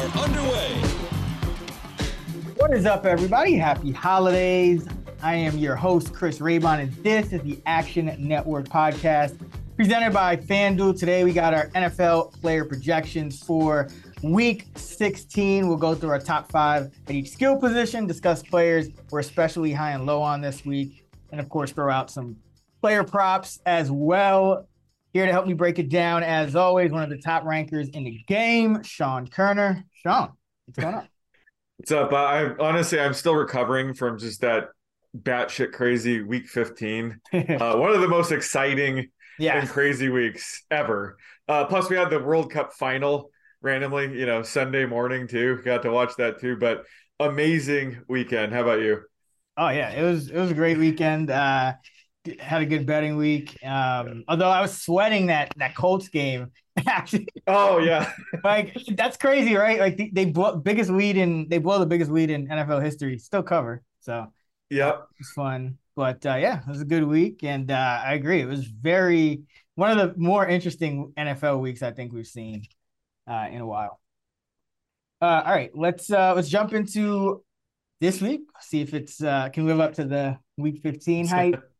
Are underway. What is up, everybody? Happy holidays. I am your host, Chris Raybon, and this is the Action Network podcast presented by FanDuel. Today, we got our NFL player projections for week 16. We'll go through our top five at each skill position, discuss players we're especially high and low on this week, and of course, throw out some player props as well. Here to help me break it down, as always, one of the top rankers in the game, Sean Koerner. Sean, what's going on? What's up? I honestly, I'm still recovering from just that batshit crazy week 15. Uh, one of the most exciting yeah. and crazy weeks ever. Uh, plus, we had the World Cup final randomly, you know, Sunday morning too. Got to watch that too. But amazing weekend. How about you? Oh yeah, it was it was a great weekend. Uh, had a good betting week. Um, although I was sweating that that Colts game. Oh yeah, like that's crazy, right? Like they, they blow biggest lead in they blow the biggest lead in NFL history, still cover. So yep. it's fun. But uh, yeah, it was a good week, and uh, I agree. It was very one of the more interesting NFL weeks I think we've seen uh, in a while. Uh, all right, let's uh, let's jump into this week. See if it's uh, can live up to the Week 15 hype.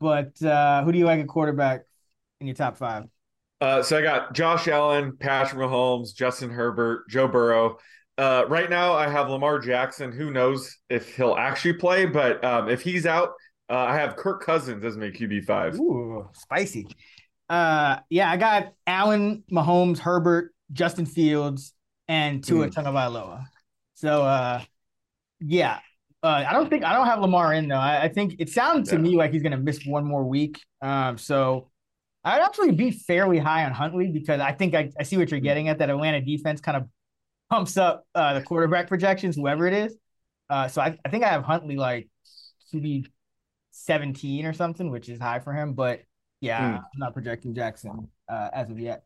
but uh, who do you like a quarterback in your top five? Uh, so I got Josh Allen, Patrick Mahomes, Justin Herbert, Joe Burrow. Uh, right now, I have Lamar Jackson. Who knows if he'll actually play? But um, if he's out, uh, I have Kirk Cousins as my QB five. Ooh, spicy. Uh, yeah, I got Allen, Mahomes, Herbert, Justin Fields, and Tua Mm. Tagovailoa. So, uh, yeah, uh, I don't think I don't have Lamar in though. I, I think it sounded to Yeah. me like he's gonna miss one more week. Um, so I'd actually be fairly high on Huntley because I think I, I see what you're getting at. That Atlanta defense kind of pumps up uh, the quarterback projections, whoever it is. Uh, so I, I think I have Huntley like QB 17 or something, which is high for him. But yeah, Hmm. I'm not projecting Jackson uh, as of yet.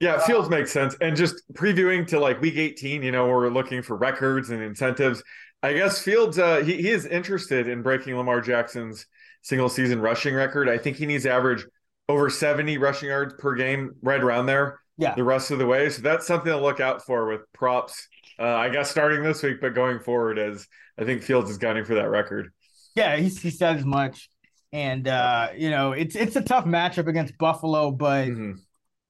Yeah, Fields makes sense. And just previewing to like week 18, you know, we're looking for records and incentives. I guess Fields, uh, he, he is interested in breaking Lamar Jackson's single season rushing record. I think he needs to average over 70 rushing yards per game, right around there Yeah. the rest of the way. So that's something to look out for with props. Uh, I guess starting this week, but going forward, as I think Fields is gunning for that record. Yeah, he, he said as much. And uh, you know, it's it's a tough matchup against Buffalo, but Mhm.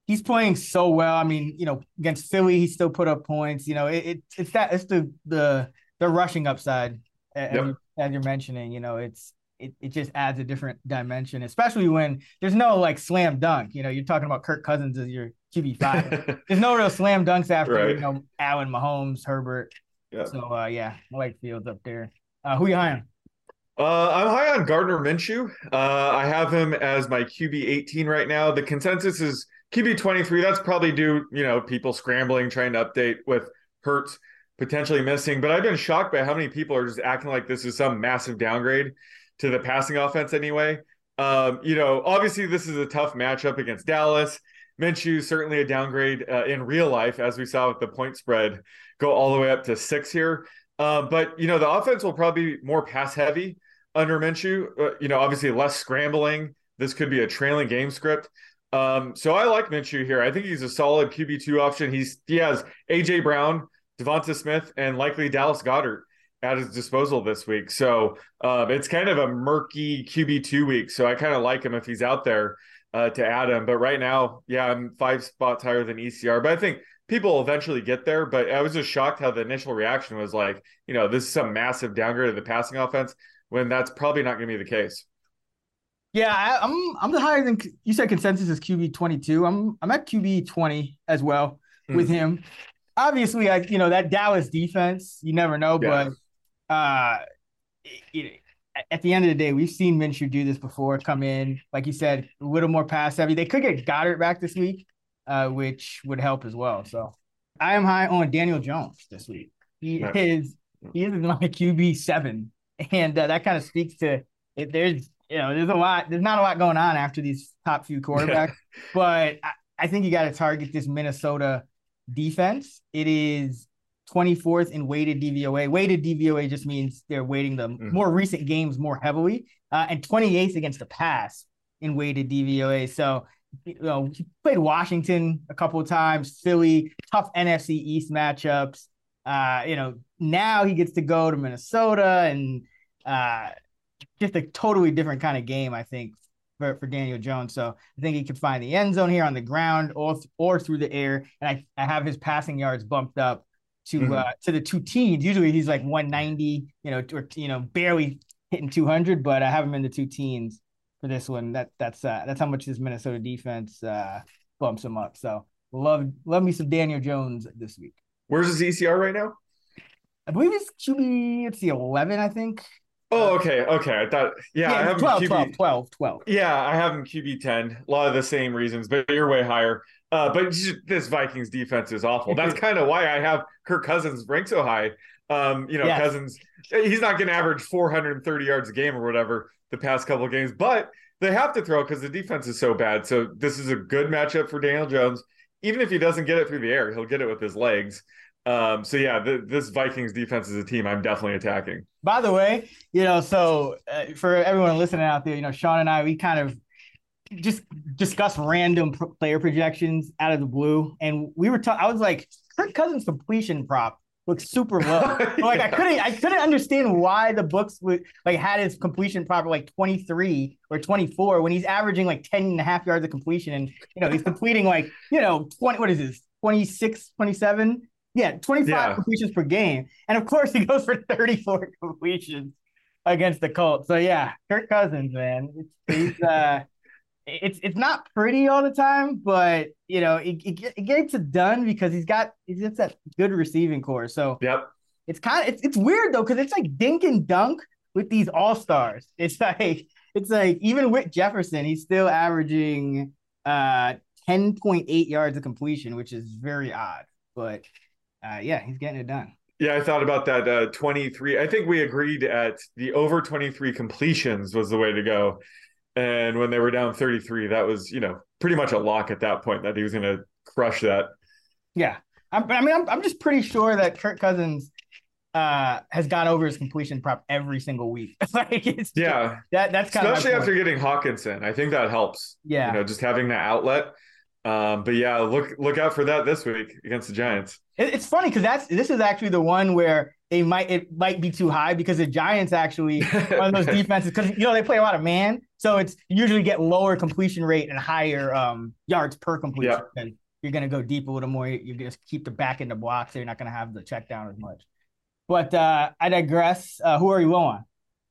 he's playing so well. I mean, you know, against Philly, he still put up points. You know, it, it it's that it's the the the rushing upside as, Yep. you- as you're mentioning. You know, it's it, it just adds a different dimension, especially when there's no like slam dunk. You know, you're talking about Kirk Cousins as your QB five. there's no real slam dunks after Right. you know Allen, Mahomes, Herbert. Yeah. So uh, yeah, I like Fields up there. Uh, who you high on? Uh, I'm high on Gardner Minshew. Uh, I have him as my QB 18 right now. The consensus is QB 23. That's probably due, you know, people scrambling, trying to update with Hurts potentially missing. But I've been shocked by how many people are just acting like this is some massive downgrade to the passing offense anyway. Um, you know, obviously this is a tough matchup against Dallas. Minshew certainly a downgrade uh, in real life, as we saw with the point spread go all the way up to six here. Uh, but you know, the offense will probably be more pass heavy under Minshew. Uh, you know, obviously less scrambling. This could be a trailing game script. Um, so I like Minshew here. I think he's a solid QB two option. He's he has AJ Brown, Devonta Smith, and likely Dallas Goedert at his disposal this week. So um, it's kind of a murky QB two week. So I kind of like him if he's out there uh, to add him. But right now, yeah, I'm five spots higher than ECR. But I think people will eventually get there. But I was just shocked how the initial reaction was like, you know, this is some massive downgrade of the passing offense when that's probably not going to be the case. Yeah, I, I'm I'm the higher than you said. Consensus is QB 22. I'm I'm at QB 20 as well with him. Obviously, I you know that Dallas defense. You never know, Yeah. but uh, it- it- at the end of the day, we've seen Minshew do this before. Come in, like you said, a little more pass heavy. They could get Goedert back this week. uh, which would help as well. So I am high on Daniel Jones this week. He Nice. is he is my QB seven, and uh, that kind of speaks to it. There's you know there's a lot there's not a lot going on after these top few quarterbacks, but I, I think you got to target this Minnesota defense. It is 24th in weighted DVOA. Weighted DVOA just means they're weighting the Mhm. more recent games more heavily, uh, and 28th against the pass in weighted DVOA. So, you know, he played Washington a couple of times, Philly, tough NFC East matchups. Uh, you know, now he gets to go to Minnesota and uh, just a totally different kind of game, I think, for, for Daniel Jones. So I think he could find the end zone here on the ground or or through the air. And I, I have his passing yards bumped up to Mhm. uh to the two teens. Usually he's like 190, you know, or you know, barely hitting 200, but I have him in the two teens for this one. That that's uh that's how much this Minnesota defense uh bumps him up. So love love me some Daniel Jones this week. Where's his ECR right now? I believe it's QB, it's the 11, I think. Oh, okay, okay. I thought, yeah, I have him 12, QB. 12, 12, 12. Yeah, I have him QB ten. A lot of the same reasons, but you're way higher. Uh, but this Vikings defense is awful. That's kind of why I have Kirk Cousins ranked so high. Um, you know, Yes. Cousins, he's not going to average 430 yards a game or whatever the past couple of games, but they have to throw because the defense is so bad. So this is a good matchup for Daniel Jones. Even if he doesn't get it through the air, he'll get it with his legs. Um, so yeah, th- this Vikings defense is a team I'm definitely attacking. By the way, you know, so uh, for everyone listening out there, you know, Sean and I, we kind of just discuss random player projections out of the blue, and we were talking. I was like, Kirk Cousins completion prop looks super low. like I couldn't, I couldn't understand why the books would like had his completion prop like 23 or 24 when he's averaging like 10 and a half yards of completion, and you know he's completing like you know 20. What is this? 26, 27. Yeah, 25 Yeah. completions per game. And of course, he goes for 34 completions against the Colts. So yeah, Kirk Cousins, man. It's he's, uh it's it's not pretty all the time, but you know, it, it, it gets it done because he's got he's got that good receiving core. So Yep. it's kind of it's, it's weird though, because it's like dink and dunk with these all-stars. It's like it's like even with Jefferson, he's still averaging uh 10.8 yards of completion, which is very odd. But uh yeah, he's getting it done. Yeah, I thought about that. Uh, 23. I think we agreed at the over 23 completions was the way to go. And when they were down 33, that was, you know, pretty much a lock at that point that he was going to crush that. Yeah. I'm, I mean, I'm, I'm just pretty sure that Kirk Cousins uh, has gone over his completion prop every single week. like it's Yeah. that that's kind Especially of especially after getting Hockenson. I think that helps. yeah. You know, just having that outlet. Um, but yeah, look look out for that this week against the Giants. It- it's funny because that's this is actually the one where they might it might be too high because the Giants actually one of those defenses because you know they play a lot of man, so it's usually get lower completion rate and higher um, yards per completion. And you're gonna go deep a little more. You just keep the back in the block, so you're not gonna have the check down as much. But uh, I digress. Uh, who are you low on?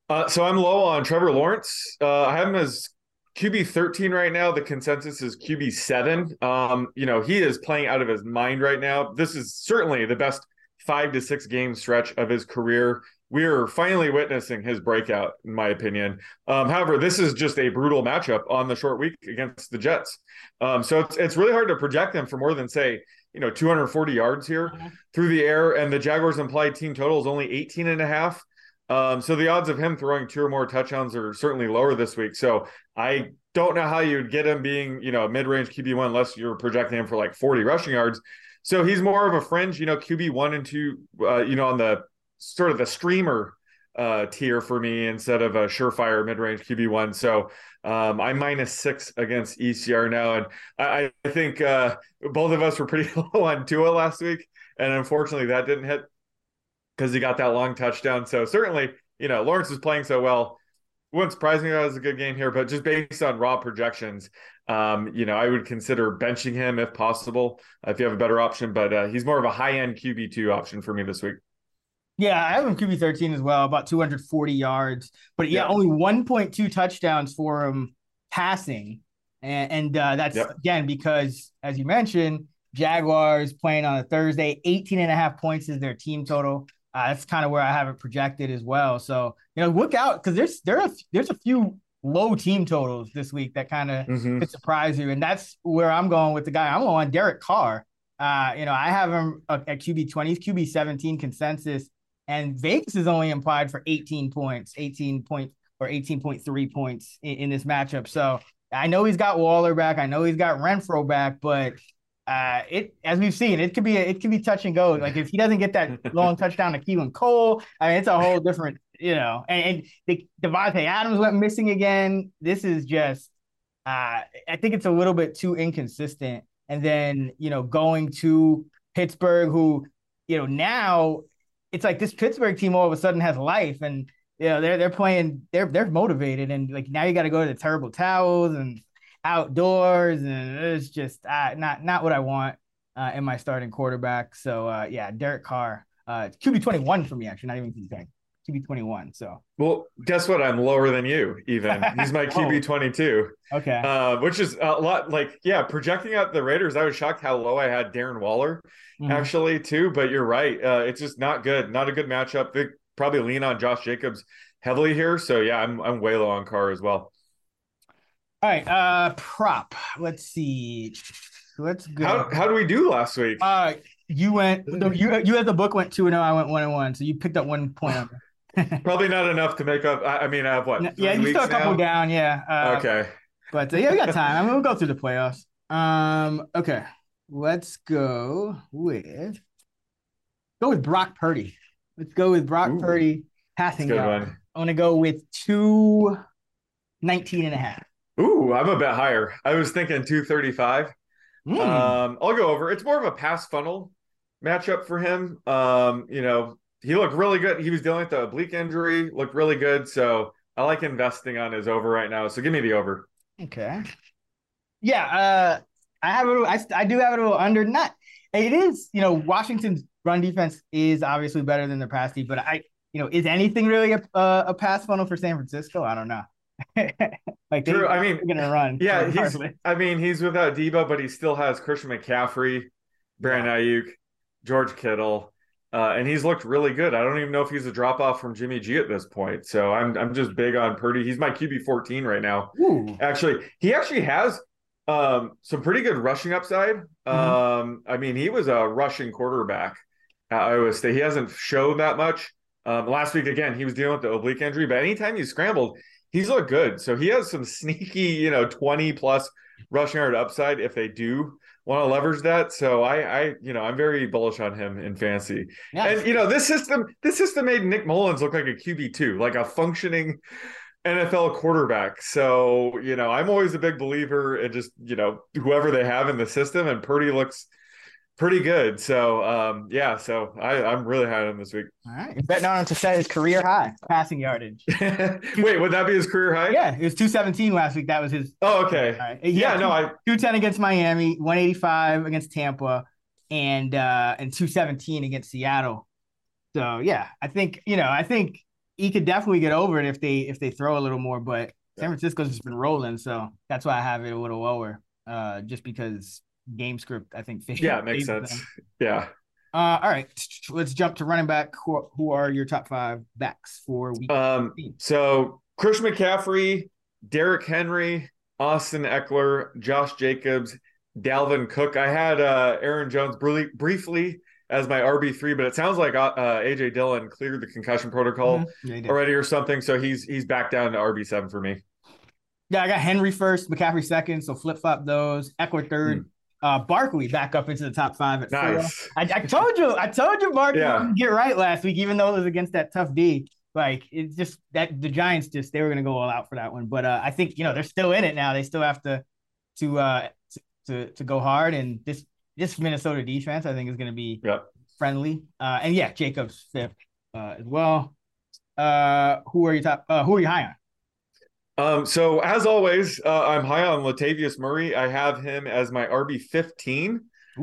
Uh, so I'm low on Trevor Lawrence. Uh, I have him as QB 13 right now. The consensus is QB seven. Um, you know, he is playing out of his mind right now. This is certainly the best five to six game stretch of his career. We're finally witnessing his breakout, in my opinion. Um, however, this is just a brutal matchup on the short week against the Jets. Um, so it's it's really hard to project them for more than say, you know, 240 yards here through the air. And the Jaguars implied team total is only 18 and a half. Um, so the odds of him throwing two or more touchdowns are certainly lower this week. So I don't know how you'd get him being, you know, mid-range QB one unless you're projecting him for like 40 rushing yards. So he's more of a fringe, you know, QB one and two, uh, you know, on the sort of the streamer uh, tier for me instead of a surefire mid-range QB one. So um, I'm minus six against ECR now, and I, I think uh, both of us were pretty low on Tua last week, and unfortunately that didn't hit because he got that long touchdown. So certainly, you know, Lawrence is playing so well. Wouldn't surprise me that was a good game here, but just based on raw projections, um, you know, I would consider benching him if possible, uh, if you have a better option. But uh, he's more of a high end QB two option for me this week. Yeah, I have him QB 13 as well, about 240 yards. But yeah, Yeah. only 1.2 touchdowns for him passing. And, and uh, that's Yep. again because, as you mentioned, Jaguars playing on a Thursday, 18 and a half points is their team total. Uh, that's kind of where I have it projected as well. So, you know, look out because there's there are there's a few low team totals this week that kind of Mhm. could surprise you. And that's where I'm going with the guy. I'm on Derek Carr. Uh, you know, I have him at QB 20, QB 17 consensus, and Vegas is only implied for 18 points, 18 point or 18.3 points in, in this matchup. So I know he's got Waller back. I know he's got Renfrow back, but uh, it as we've seen, it could be it could be touch and go. Like if he doesn't get that long touchdown to Keelan Cole, I mean it's a whole different, you know. And, and the Davante Adams went missing again. This is just, uh, I think it's a little bit too inconsistent. And then you know going to Pittsburgh, who you know now it's like this Pittsburgh team all of a sudden has life, and you know they're they're playing, they're they're motivated, and like now you got to go to the terrible towels and outdoors, and it's just uh, not not what I want uh, in my starting quarterback. So uh, yeah, Derek Carr, uh, QB twenty one for me actually, not even QB QB twenty one. So Well, guess what? I'm lower than you. Even he's my. QB 22, okay, uh, which is a lot. Like, yeah, projecting out the Raiders, I was shocked how low I had Darren Waller Mhm. actually too. But you're right. Uh, it's just not good. Not a good matchup. They probably lean on Josh Jacobs heavily here. So yeah, I'm I'm way low on Carr as well. All right. Uh, prop. Let's see. Let's go. How how do we do last week? Uh, you went. You you had the book went two and zero. I went one and one. So you picked up one point. Probably not enough to make up. I, I mean, I have what? yeah, you still a couple now? down. Yeah. Uh, Okay. But uh, yeah, we got time. I mean, we'll go through the playoffs. Um, okay. Let's go with go with Brock Purdy. Let's go with Brock Ooh. Purdy passing Good yard. one. I'm gonna go with two 19 and a half. Ooh, I'm a bit higher. I was thinking 235. Mm. Um, I'll go over. It's more of a pass funnel matchup for him. Um, you know, he looked really good. He was dealing with the oblique injury, looked really good. So I like investing on his over right now. So give me the over. Okay. Yeah, uh, I have a, I, I do have it a little under. Not it is, you know, Washington's run defense is obviously better than their pass D, but I, you know, is anything really a uh, a pass funnel for San Francisco? I don't know. like True. I mean, gonna run. Yeah, he's. I mean, he's without Deebo, but he still has Christian McCaffrey, Brandon Aiyuk, George Kittle, uh, and he's looked really good. I don't even know if he's a drop off from Jimmy G at this point. So I'm I'm just big on Purdy. He's my QB 14 right now. Ooh. Actually, he actually has um, some pretty good rushing upside. Um, I mean, he was a rushing quarterback at Iowa State. He hasn't showed that much. Um, last week again, he was dealing with the oblique injury, but anytime he's scrambled, he's looked good. So he has some sneaky, you know, 20 plus rushing yard upside if they do want to leverage that. So I, I, you know, I'm very bullish on him in fantasy. Yeah. And you know, this system, this system made Nick Mullens look like a QB two, like a functioning NFL quarterback. So you know, I'm always a big believer in just you know whoever they have in the system, and Purdy looks pretty good. So um, yeah, so I, I'm really high on him this week. All right. You're betting on him to set his career high passing yardage. Wait, would that be his career high? Yeah, it was 217 last week. That was his. Oh, okay. Right. Yeah, no, I 210 against Miami, 185 against Tampa, and uh and 217 against Seattle. So yeah, I think you know, I think he could definitely get over it if they if they throw a little more, but San Francisco's just been rolling, so that's why I have it a little lower. Uh just because game script I think yeah, it makes sense. them. Yeah. Uh all right, let's jump to running back. Who, who are your top five backs for week? Um, so Chris McCaffrey, Derrick Henry, Austin Ekeler, Josh Jacobs, Dalvin Cook. I had uh, Aaron Jones br- briefly as my RB three, but it sounds like uh, uh, AJ Dillon cleared the concussion protocol Mhm. Yeah, already or something, so he's he's back down to RB seven for me. Yeah, I got Henry first, McCaffrey second, so flip flop those. Ekeler third, uh, Barkley back up into the top five at four. Nice. I, I told you, I told you, Barkley Yeah. get right last week, even though it was against that tough D. Like it's just that the Giants just they were gonna go all out for that one, but uh, I think you know they're still in it now. They still have to to uh to to, to go hard, and this this Minnesota defense I think is gonna be Yep. friendly. Uh, and yeah, Jacobs fifth uh, as well. Uh, who are you top? Uh, who are you high on? Um, so as always, uh, I'm high on Latavius Murray. I have him as my RB 15.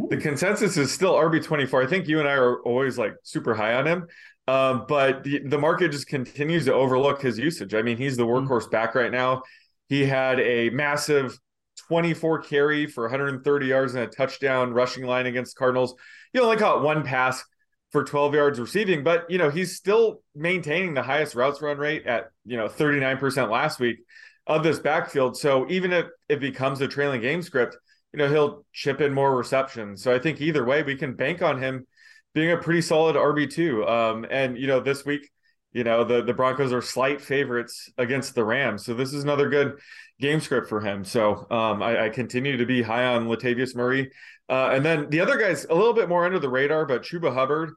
The consensus is still RB 24. I think you and I are always like super high on him. Um, but the, the market just continues to overlook his usage. I mean, he's the workhorse back right now. He had a massive 24 carry for 130 yards and a touchdown rushing line against Cardinals. He only caught one pass for 12 yards receiving, but you know, he's still maintaining the highest routes run rate at, you know, 39% last week. of this backfield. So even if it becomes a trailing game script, you know, he'll chip in more receptions. So I think either way, we can bank on him being a pretty solid RB2. Um, and, you know, this week, you know, the, the Broncos are slight favorites against the Rams. So this is another good game script for him. So um, I, I, continue to be high on Latavius Murray. Uh, and then the other guy's a little bit more under the radar, but Chuba Hubbard.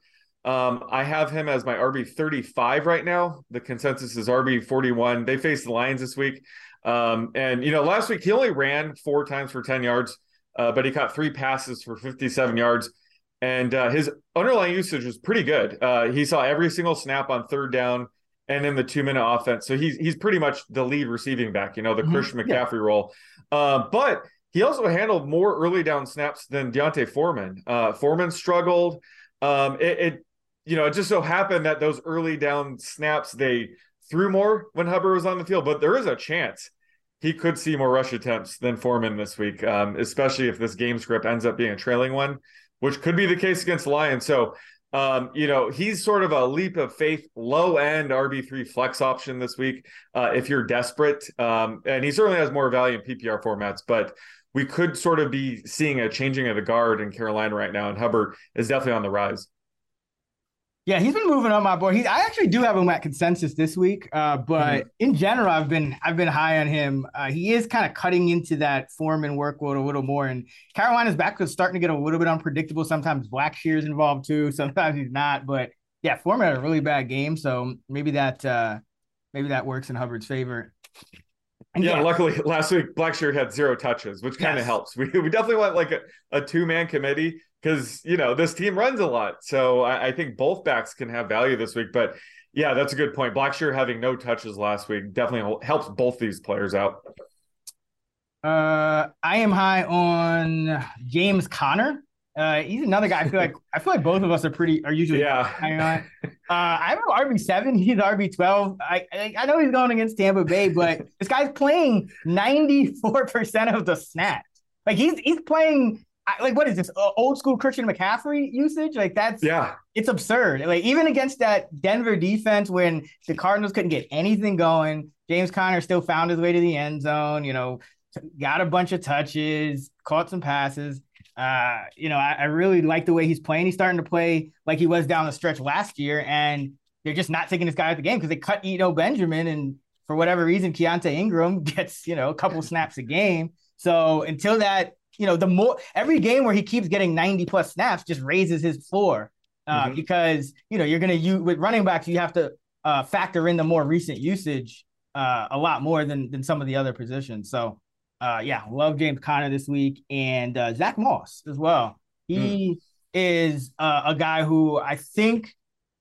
Um, I have him as my RB 35 right now. The consensus is RB 41. They face the Lions this week. Um, and, you know, last week he only ran four times for 10 yards, uh, but he caught three passes for 57 yards. And uh, his underlying usage was pretty good. Uh, he saw every single snap on third down and in the two minute offense. So he's, he's pretty much the lead receiving back, you know, the mm-hmm. Christian McCaffrey yeah. role. Uh, but he also handled more early down snaps than D'Onta Foreman. Uh, Foreman struggled. Um, it, it you know, it just so happened that those early down snaps they threw more when Hubbard was on the field, but there is a chance he could see more rush attempts than Foreman this week, um, especially if this game script ends up being a trailing one, which could be the case against Lions. So, um, you know, he's sort of a leap of faith, low end RB3 flex option this week uh, if you're desperate. Um, and he certainly has more value in PPR formats, but we could sort of be seeing a changing of the guard in Carolina right now, and Hubbard is definitely on the rise. Yeah, he's been moving up my board. He, I actually do have him at consensus this week, uh, but mm-hmm. in general, I've been I've been high on him. Uh, he is kind of cutting into that Foreman workload a little more, and Carolina's back is starting to get a little bit unpredictable. Sometimes Blackshear's involved too. Sometimes he's not, but yeah, Foreman had a really bad game, so maybe that uh, maybe that works in Hubbard's favor. Yeah, yeah, luckily last week Blackshear had zero touches, which kind of yes. helps. We, we definitely want like a, a two man committee because you know this team runs a lot. So I, I, think both backs can have value this week. But yeah, that's a good point. Blackshear having no touches last week definitely helps both these players out. Uh, I am high on James Conner. Uh, he's another guy. I feel like I feel like both of us are pretty are usually yeah. high on. Uh, I have RB seven. He's RB twelve. I, I, I know he's going against Tampa Bay, but this guy's playing ninety four percent of the snaps. Like he's he's playing like what is this uh, old school Christian McCaffrey usage? Like that's yeah, it's absurd. Like even against that Denver defense when the Cardinals couldn't get anything going, James Conner still found his way to the end zone. You know, got a bunch of touches, caught some passes. Uh, you know, I, I really like the way he's playing. He's starting to play like he was down the stretch last year, and they're just not taking this guy out the game because they cut Eno Benjamin, and for whatever reason, Keaontay Ingram gets you know a couple snaps a game. So until that you know, the more every game where he keeps getting 90 plus snaps just raises his floor. Uh, mm-hmm. because you know you're gonna use with running backs you have to uh, factor in the more recent usage uh, a lot more than than some of the other positions. So uh, yeah, love James Conner this week and uh, Zach Moss as well. He mm. is uh, a guy who I think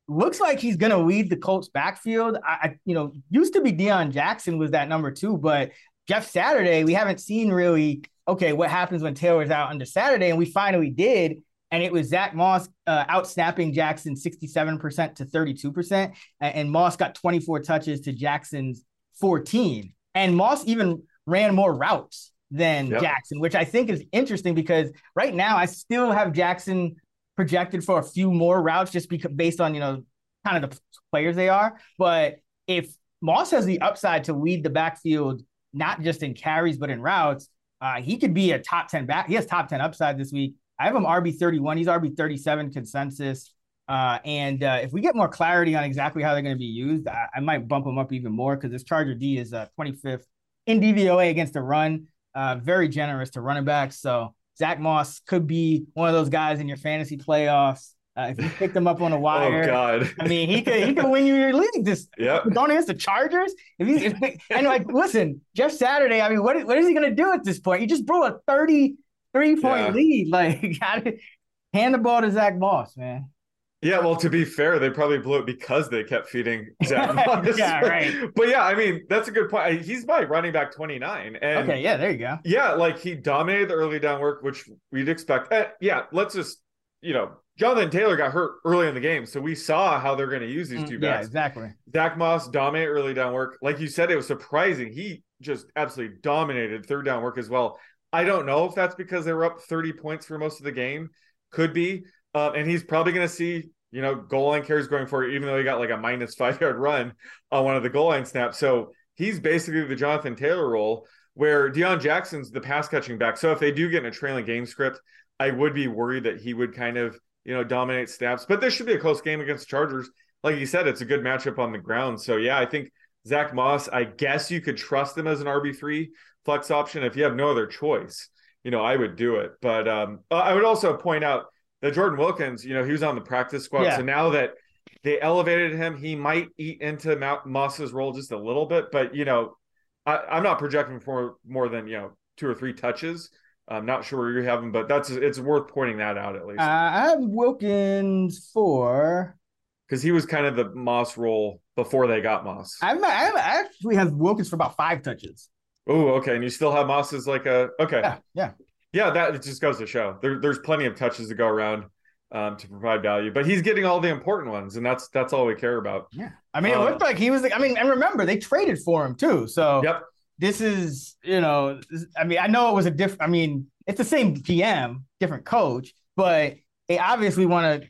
looks like he's gonna lead the Colts backfield. I, I you know used to be Deon Jackson was that number two, but Jeff Saturday we haven't seen really okay, what happens when Taylor's out under Saturday? And we finally did. And it was Zach Moss uh, out snapping Jackson 67% to 32%. And Moss got 24 touches to Jackson's 14. And Moss even ran more routes than yep. Jackson, which I think is interesting because right now I still have Jackson projected for a few more routes just because based on, you know, kind of the players they are. But if Moss has the upside to lead the backfield, not just in carries, but in routes, uh, he could be a top 10 back. He has top 10 upside this week. I have him RB 31. He's RB 37 consensus. Uh, and uh, if we get more clarity on exactly how they're going to be used, I, I, might bump him up even more because this Charger D is uh, 25th in DVOA against the run. Uh, very generous to running backs. So Zach Moss could be one of those guys in your fantasy playoffs uh, if you picked him up on a oh, wire, oh God! I mean, he could he could win you your league. Just yeah, going against the Chargers. If he's if, and like, listen, Jeff Saturday. I mean, what is, what is he going to do at this point? He just blew a thirty three point yeah. lead. Like, hand the ball to Zach Moss, man. Yeah, well, to be fair, they probably blew it because they kept feeding Zach yeah, right. But yeah, I mean, that's a good point. He's my running back 29. And okay, yeah, there you go. Yeah, like he dominated the early down work, which we'd expect. Uh, yeah, let's just, you know, Jonathan Taylor got hurt early in the game, so we saw how they're going to use these mm, two backs. Yeah, exactly. Zach Moss dominate early down work. Like you said, it was surprising. He just absolutely dominated third down work as well. I don't know if that's because they were up 30 points for most of the game. Could be. Uh, and he's probably going to see, you know, goal line carries going forward, even though he got like a minus five yard run on one of the goal line snaps. So he's basically the Jonathan Taylor role where Deon Jackson's the pass catching back. So if they do get in a trailing game script, I would be worried that he would kind of, you know, dominate snaps. But this should be a close game against the Chargers. Like you said, it's a good matchup on the ground. So yeah, I think Zach Moss, I guess you could trust him as an RB3 flex option if you have no other choice. You know, I would do it. But um, I would also point out that Jordan Wilkins, you know, he was on the practice squad. Yeah. So now that they elevated him, he might eat into Mount Moss's role just a little bit. But, you know, I, I'm not projecting for more than, you know, two or three touches. I'm not sure where you have him, but that's it's worth pointing that out at least. Uh, I have Wilkins for. Because he was kind of the Moss role before they got Moss. I, have, I, have, I actually have Wilkins for about five touches. Oh, okay. And you still have Moss as like a okay. Yeah, yeah. Yeah, that it just goes to show there, there's plenty of touches to go around um, to provide value, but he's getting all the important ones, and that's that's all we care about. Yeah. I mean, it Um, looked like he was. I mean, and remember they traded for him too. So Yep. this is, you know, this- I mean, I know it was a different. I mean, it's the same GM, different coach, but they obviously want to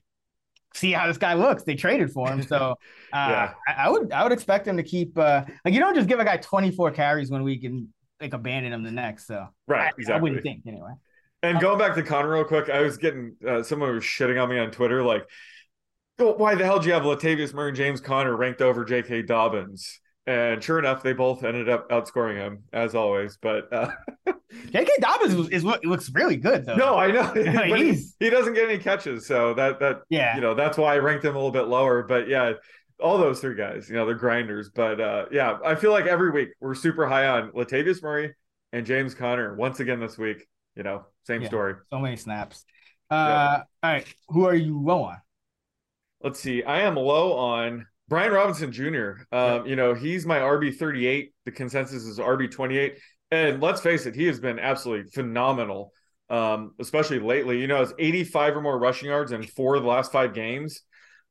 see how this guy looks. They traded for him, so uh, Yeah. I, I would I would expect him to keep. Uh, like you don't just give a guy 24 carries one week and like abandon him the next. So Right, I, I wouldn't think anyway. And going back to Conner real quick, I was getting uh, someone was shitting on me on Twitter, like, "Oh, why the hell do you have Latavius Murray and James Conner ranked over J.K. Dobbins? And sure enough, they both ended up outscoring him as always. But uh, J.K. Dobbins is, is what looks really good though. no, I know but he, he doesn't get any catches, so that that yeah, you know that's why I ranked him a little bit lower. But yeah, all those three guys, you know, they're grinders. But uh, yeah, I feel like every week we're super high on Latavius Murray and James Conner. Once again this week, you know, same Yeah. story. so many snaps. Uh, all right, who are you low on? Let's see. I am low on Brian Robinson Jr. Um, you know, he's my RB 38. The consensus is RB 28. And let's face it, he has been absolutely phenomenal, um, especially lately. You know, it's 85 or more rushing yards in four of the last five games.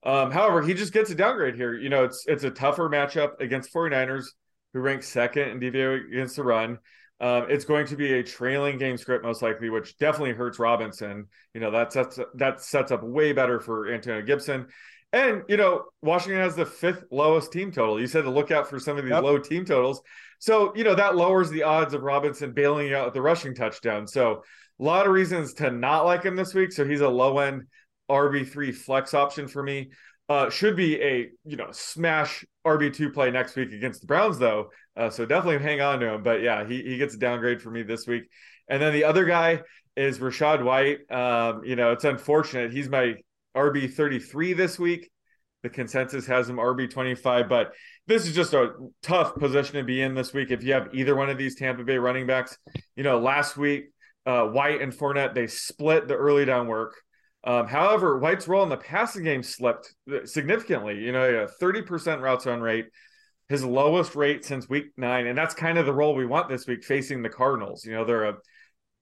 Um, however, he just gets a downgrade here. You know, it's it's a tougher matchup against 49ers, who rank second in DVO against the run. Um, it's going to be a trailing game script most likely, which definitely hurts Robinson. You know, that sets that sets up way better for Antonio Gibson. And you know, Washington has the fifth lowest team total. You said to look out for some of these Yep. low team totals. So, you know, that lowers the odds of Robinson bailing out with the rushing touchdown. So a lot of reasons to not like him this week. So he's a low end RB3 flex option for me. Uh, should be a you know smash RB2 play next week against the Browns though. Uh, so definitely hang on to him. But yeah, he he gets a downgrade for me this week. And then the other guy is Rachaad White. Um, you know, it's unfortunate. He's my RB33 this week. The consensus has him RB25, but this is just a tough position to be in this week if you have either one of these Tampa Bay running backs. You know, last week, uh, White and Fournette, they split the early down work. Um, however, White's role in the passing game slipped significantly. You know, a 30% routes run rate, his lowest rate since week nine. And that's kind of the role we want this week facing the Cardinals. You know, they're a,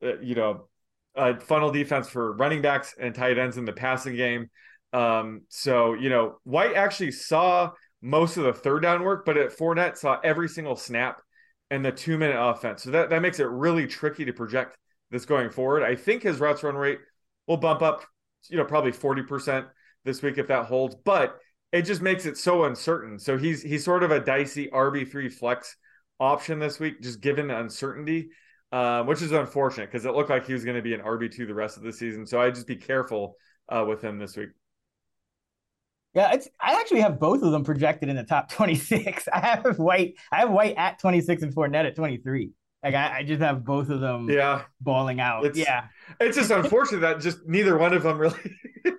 uh, you know, a funnel defense for running backs and tight ends in the passing game. Um, so, you know, White actually saw most of the third down work, but at Fournette saw every single snap and the two minute offense. So that, that makes it really tricky to project this going forward. I think his routes run rate will bump up, you know, probably 40% this week if that holds, but it just makes it so uncertain. So he's he's sort of a dicey RB3 flex option this week, just given the uncertainty, uh, which is unfortunate because it looked like he was going to be an RB2 the rest of the season. So I'd just be careful uh, with him this week. Yeah, it's I actually have both of them projected in the top 26. I have White, I have White at 26 and Fournette at 23. Like I, I just have both of them Yeah. balling out. It's- yeah. It's just unfortunate that just neither one of them really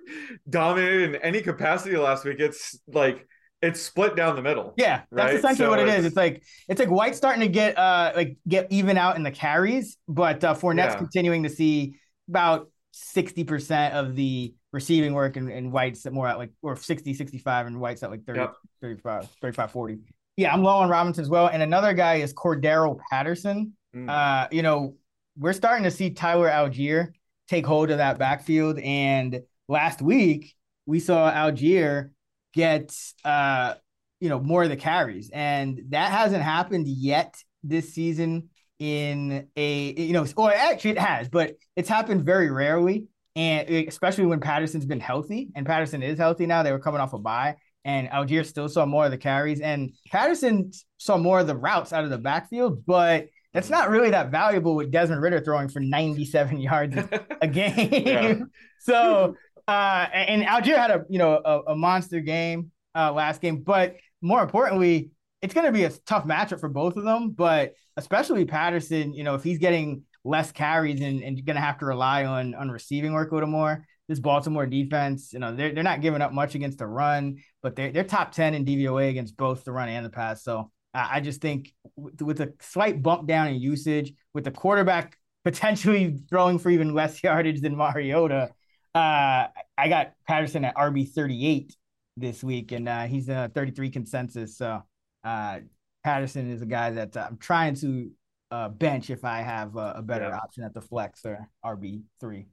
dominated in any capacity last week. It's like it's split down the middle. Yeah, that's Right, essentially so what it is. it's- It's like it's like White starting to get uh like get even out in the carries, but uh Fournette's Yeah. continuing to see about 60% of the receiving work and, and White's at more at like or 60, 65 and White's at like 30, Yep. 35, 35, 40. Yeah, I'm low on Robinson as well. And another guy is Cordarrelle Patterson. Mm. Uh, you know, we're starting to see Tyler Allgeier take hold of that backfield. And last week we saw Allgeier get uh, you know, more of the carries. And that hasn't happened yet this season in a you know, or actually it has, but it's happened very rarely. And especially when Patterson's been healthy, and Patterson is healthy now. They were coming off a bye. And Allgeier still saw more of the carries, and Patterson saw more of the routes out of the backfield, but that's not really that valuable with Desmond Ridder throwing for 97 yards a game. so, uh, and Allgeier had a you know a, a monster game uh, last game, but more importantly, it's going to be a tough matchup for both of them. But especially Patterson, you know, if he's getting less carries and, and going to have to rely on on receiving work a little more. This Baltimore defense, you know, they're, they're not giving up much against the run, but they're, they're top 10 in DVOA against both the run and the pass. So I just think with, with a slight bump down in usage, with the quarterback potentially throwing for even less yardage than Mariota, uh, I got Patterson at RB 38 this week, and uh, he's a 33 consensus. So uh, Patterson is a guy that I'm trying to uh, bench if I have a, a better yeah. option at the flex or RB three.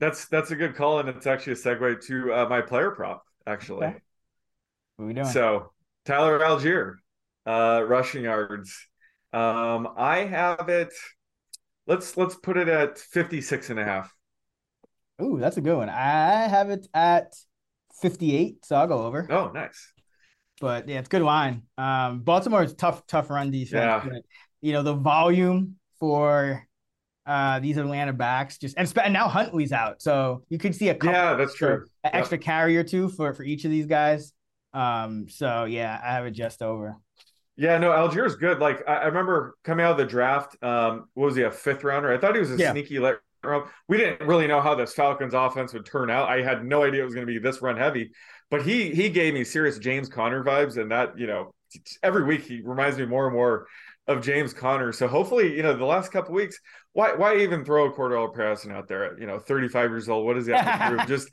That's that's a good call, and it's actually a segue to uh, my player prop. Actually, okay. what are we doing? So Tyler Allgeier, uh, rushing yards. Um, I have it. Let's let's put it at 56 and a half. Ooh, that's a good one. I have it at 58, so I'll go over. Oh, nice. But yeah, it's good line. Um, Baltimore is tough, tough run defense. Yeah. But, you know, the volume for uh, these Atlanta backs just and, and now Huntley's out, so you could see a couple yeah, that's true. An extra carry or two for for each of these guys. Um, so yeah, I have it just over. Yeah, no, Allgeier's good. Like I, I, remember coming out of the draft, um, what was he, a fifth rounder? I thought he was a yeah. sneaky let we didn't really know how this Falcons offense would turn out. I had no idea it was going to be this run heavy, but he he gave me serious James Conner vibes, and that you know every week he reminds me more and more of James Conner. So hopefully, you know, the last couple weeks, why why even throw Cordarrelle Patterson out there at you know 35 years old? What does he have to prove? Just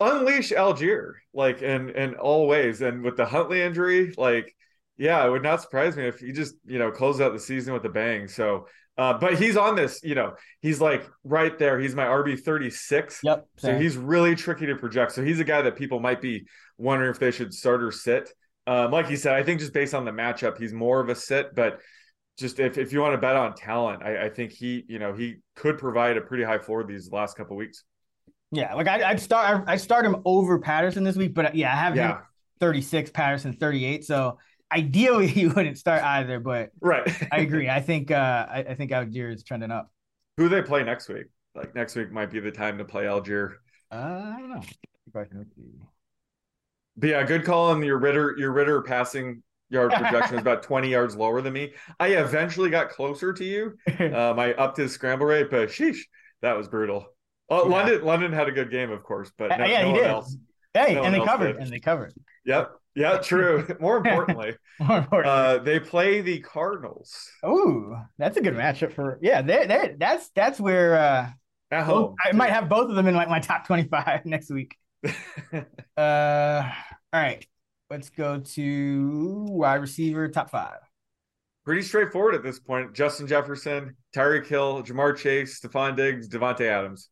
unleash Allgeier like in in all ways. And with the Huntley injury, like yeah, it would not surprise me if he just you know closed out the season with a bang. So. Uh, but he's on this, you know, he's like right there. He's my RB 36. Yep. So he's really tricky to project. So he's a guy that people might be wondering if they should start or sit. Um, like you said, I think just based on the matchup, he's more of a sit, but just if, if you want to bet on talent, I, I think he, you know, he could provide a pretty high floor these last couple weeks. Yeah, like I, would start, I start him over Patterson this week, but yeah, I have yeah. him 36, Patterson 38. So ideally, you wouldn't start either, but right, I agree. I think, uh, I, I think Allgeier is trending up. Who they play next week? Like next week might be the time to play Allgeier. Uh, I don't know. But yeah, good call on your Ridder Your Ridder passing yard projection is about 20 yards lower than me. I eventually got closer to you. Um, I upped his scramble rate, but sheesh, that was brutal. Oh, yeah. London, London had a good game, of course, but no, yeah, no he did. Else, hey, no and they covered, did. and they covered. Yep. Yeah, true. More importantly, More importantly. Uh, they play the Cardinals. Ooh, that's a good matchup for yeah. They they that's that's where uh, at home. I might have both of them in like my top twenty five next week. uh, all right. Let's go to wide receiver top five. Pretty straightforward at this point. Justin Jefferson, Tyreek Hill, Ja'Marr Chase, Stefon Diggs, Davante Adams.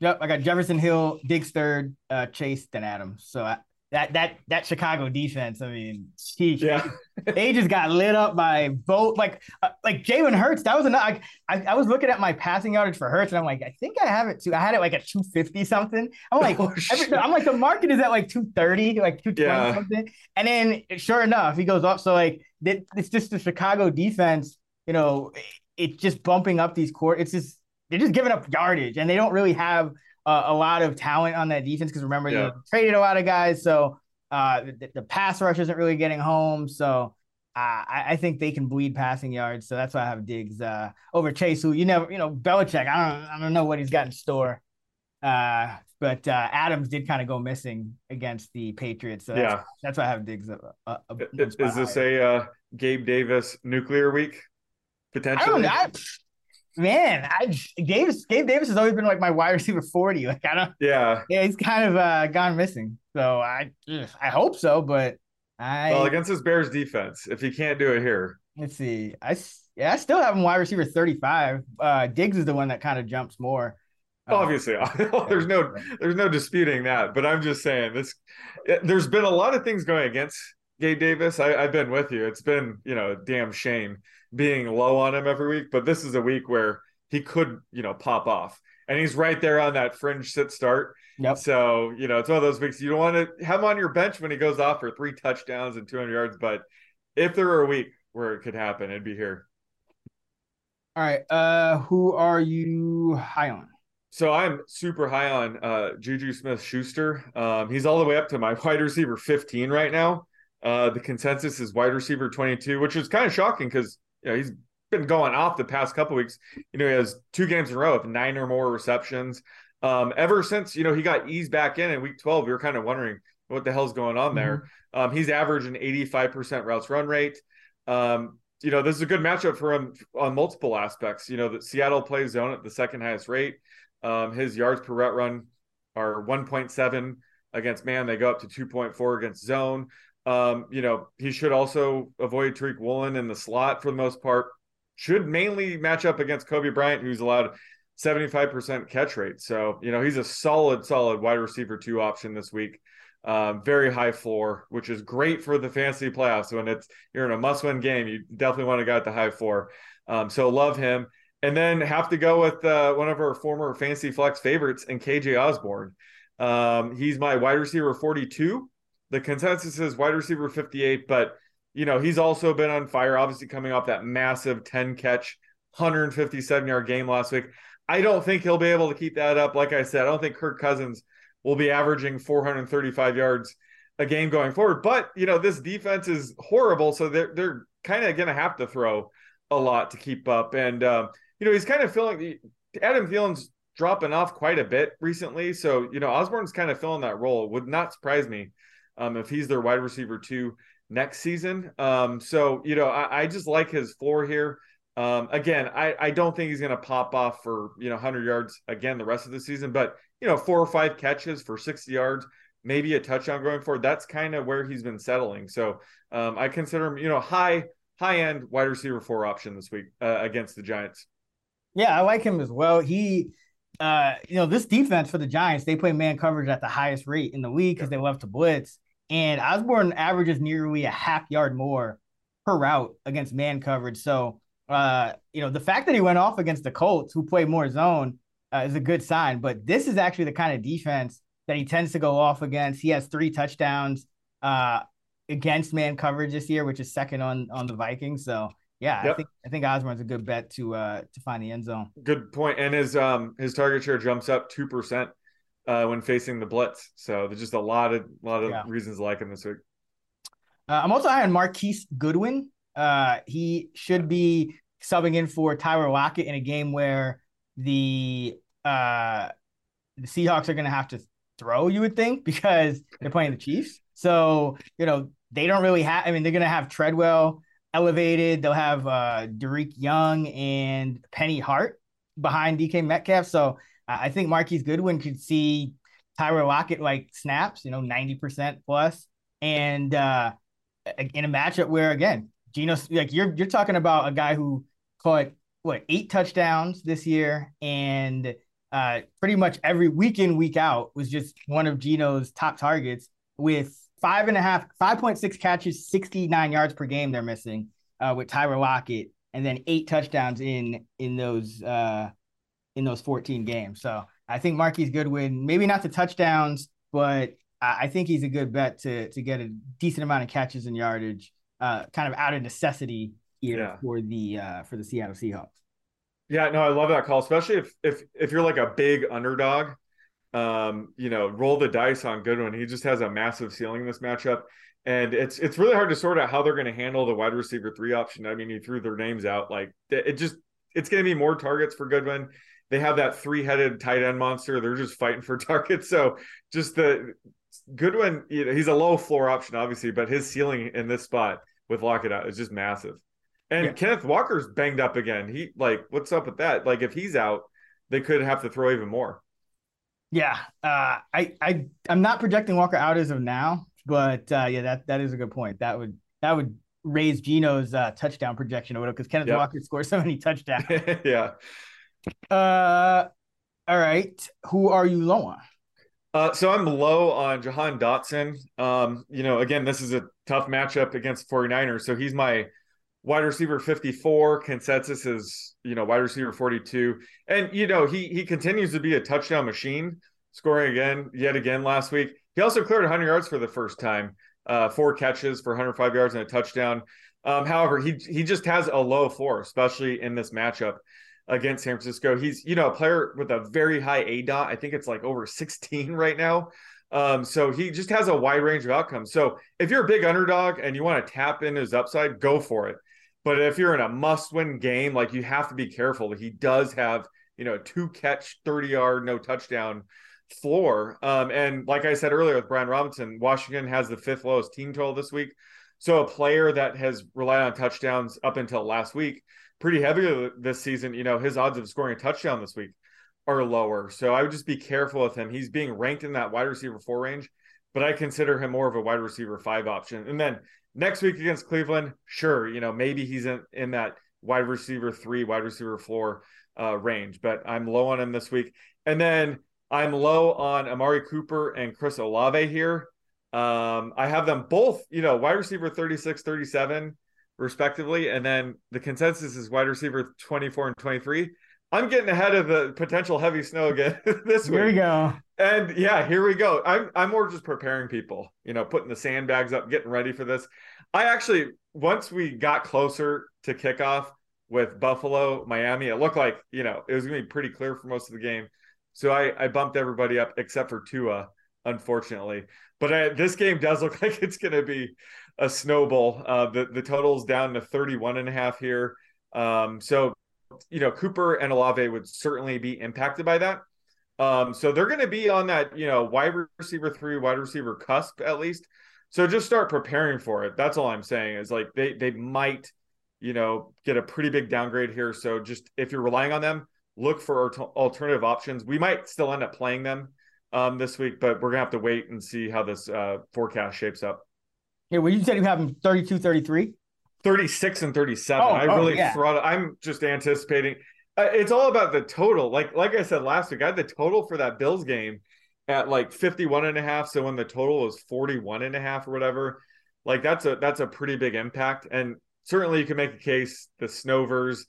Yep, I got Jefferson Hill, Diggs third, uh, Chase, then Adams. So I, that that that Chicago defense. I mean, geez, yeah, they just got lit up by both. Like uh, like Jalen Hurts. That was enough. I, I, I was looking at my passing yardage for Hurts, and I'm like, I think I have it too. I had it like at 250 something. I'm like, oh, every, I'm like the market is at like 230, like 220 yeah. something. And then sure enough, he goes up. So like it's just the Chicago defense. You know, it's just bumping up these court. It's just they're just giving up yardage, and they don't really have uh, a lot of talent on that defense because remember yeah. they traded a lot of guys, so uh, the, the, pass rush isn't really getting home. So uh, I, I, think they can bleed passing yards. So that's why I have Diggs uh, over Chase, who you never, you know, Belichick. I don't, I don't know what he's got in store. Uh, but uh, Adams did kind of go missing against the Patriots. So that's, yeah, that's why I have Diggs. A, a, a is, is this a uh, Gabe Davis nuclear week potentially? I don't, I, man, I Gabe Gabe Davis has always been like my wide receiver forty. Like I don't. Yeah. Yeah, he's kind of uh, gone missing. So I I hope so, but I. Well, against this Bears defense, if he can't do it here. Let's see. I yeah, I still have him wide receiver thirty five. Uh, Diggs is the one that kind of jumps more. Uh, Obviously, there's no there's no disputing that. But I'm just saying this. There's been a lot of things going against Gabe Davis. I, I've been with you. It's been you know damn shame being low on him every week, but this is a week where he could, you know, pop off. And he's right there on that fringe sit start. Yep. So, you know, it's one of those weeks you don't want to have him on your bench when he goes off for three touchdowns and 200 yards. But if there were a week where it could happen, it'd be here. All right. Uh, who are you high on? So I'm super high on uh, Juju Smith Schuster. Um, he's all the way up to my wide receiver 15 right now. Uh, the consensus is wide receiver 22, which is kind of shocking because you know he's been going off the past couple weeks. You know, he has two games in a row of nine or more receptions. Um, ever since you know he got eased back in in week 12, we were kind of wondering what the hell's going on there. Mm-hmm. Um, he's averaging 85% routes run rate. Um, you know, this is a good matchup for him on multiple aspects. You know, that Seattle plays zone at the second highest rate. Um, his yards per route run are 1.7 against man. They go up to 2.4 against zone. Um, you know, he should also avoid Tariq Woolen in the slot for the most part. Should mainly match up against Coby Bryant, who's allowed 75% catch rate. So, you know, he's a solid, solid wide receiver two option this week. Um, very high floor, which is great for the fantasy playoffs. When it's you're in a must-win game, you definitely want to go at the high floor. Um, so love him and then have to go with uh, one of our former fantasy flex favorites and KJ Osborn. Um, he's my wide receiver 42. The consensus is wide receiver 58, but you know he's also been on fire. Obviously, coming off that massive 10 catch, 157 yard game last week. I don't think he'll be able to keep that up. Like I said, I don't think Kirk Cousins will be averaging 435 yards a game going forward. But you know this defense is horrible, so they're they're kind of going to have to throw a lot to keep up. And um, you know, he's kind of feeling Adam Thielen's dropping off quite a bit recently. So, you know, Osborn's kind of filling that role. It would not surprise me um, if he's their wide receiver two next season. Um, so, you know, I, I, just like his floor here. Um, again, I, I don't think he's going to pop off for, you know, 100 yards again the rest of the season, but, you know, four or five catches for 60 yards, maybe a touchdown going forward. That's kind of where he's been settling. So um, I consider him, you know, high, high end wide receiver four option this week uh, against the Giants. Yeah, I like him as well. He, uh, you know, this defense for the Giants, they play man coverage at the highest rate in the league because they love to blitz. And Osborn averages nearly a half yard more per route against man coverage. So, uh, you know, the fact that he went off against the Colts, who play more zone, uh, is a good sign. But this is actually the kind of defense that he tends to go off against. He has three touchdowns uh, against man coverage this year, which is second on on the Vikings. So yeah, yep. I think I think Osborn's a good bet to uh to find the end zone. Good point. And his um his target share jumps up two percent uh when facing the blitz. So there's just a lot of a lot of yeah. reasons to like him this week. Uh, I'm also high on Marquise Goodwin. Uh he should be subbing in for Tyler Lockett in a game where the uh the Seahawks are gonna have to throw, you would think, because they're playing the Chiefs. So, you know, they don't really have I mean, they're gonna have Treadwell elevated. They'll have uh Dareke Young and Penny Hart behind DK Metcalf. So I think Marquise Goodwin could see Tyler Lockett like snaps, you know, 90% plus. And uh in a matchup where again, Geno like you're you're talking about a guy who caught what eight touchdowns this year and uh pretty much every week in, week out was just one of Geno's top targets with five and a half, 5.6 catches, 69 yards per game they're missing uh, with Tyler Lockett, and then eight touchdowns in in those uh, in those 14 games. So I think Marquise Goodwin, maybe not the touchdowns, but I think he's a good bet to to get a decent amount of catches and yardage, uh, kind of out of necessity here yeah. for the uh, for the Seattle Seahawks. Yeah, no, I love that call, especially if if if you're like a big underdog um, you know, roll the dice on Goodwin. He just has a massive ceiling in this matchup. And it's it's really hard to sort out how they're going to handle the wide receiver three option. I mean, he threw their names out. Like it just it's going to be more targets for Goodwin. They have that three headed tight end monster. They're just fighting for targets. So just the Goodwin, you know, he's a low floor option, obviously, but his ceiling in this spot with Lockett out is just massive. And yeah. Kenneth Walker's banged up again. He like, what's up with that? Like, if he's out, they could have to throw even more. Yeah, uh, I I I'm not projecting Walker out as of now, but uh, yeah, that that is a good point. That would that would raise Geno's uh, touchdown projection a little because Kenneth yep. Walker scores so many touchdowns. yeah. Uh, all right. Who are you low on? Uh, so I'm low on Jahan Dotson. Um, you know, again, this is a tough matchup against 49ers. So he's my wide receiver 54 consensus is you know wide receiver 42 and you know he he continues to be a touchdown machine scoring again, yet again last week. He also cleared 100 yards for the first time, uh, four catches for 105 yards and a touchdown. Um, however, he he just has a low floor, especially in this matchup against San Francisco. He's you know a player with a very high aDOT. I think it's like over 16 right now. Um, so he just has a wide range of outcomes. So if you're a big underdog and you want to tap in his upside, go for it. But if you're in a must-win game, like you have to be careful. He does have you know two catch, 30 yard, no touchdown floor. Um, and like I said earlier with Brian Robinson, Washington has the fifth lowest team total this week. So a player that has relied on touchdowns up until last week, pretty heavy this season, you know, his odds of scoring a touchdown this week are lower. So I would just be careful with him. He's being ranked in that wide receiver four range, but I consider him more of a wide receiver five option. And then next week against Cleveland, sure, you know, maybe he's in, in that wide receiver three, wide receiver four uh, range, but I'm low on him this week. And then I'm low on Amari Cooper and Chris Olave here. Um, I have them both, you know, wide receiver 36, 37, respectively. And then the consensus is wide receiver 24 and 23. I'm getting ahead of the potential heavy snow again this week. Here we go. And yeah, here we go. I'm I'm more just preparing people, you know, putting the sandbags up, getting ready for this. I actually once we got closer to kickoff with Buffalo, Miami, it looked like, you know, it was gonna be pretty clear for most of the game. So I, I bumped everybody up except for Tua, unfortunately. But I, this game does look like it's to be a snowball. Uh, the the total's down to 31 and a half here. Um, so you know Cooper and Olave would certainly be impacted by that. Um, so they're going to be on that you know wide receiver three, wide receiver cusp at least. So just start preparing for it. That's all I'm saying is like they they might you know get a pretty big downgrade here. So just if you're relying on them, look for alternative options. We might still end up playing them um, this week, but we're gonna have to wait and see how this uh, forecast shapes up. Yeah, well, you said you have them 32, 33? 36 and 37. Oh, I oh, really yeah. throttle. I'm just anticipating. It's all about the total. Like like I said last week, I had the total for that Bills game at like 51 and a half. So when the total was 41 and a half or whatever, like that's a that's a pretty big impact. And certainly you can make a case the snowvers,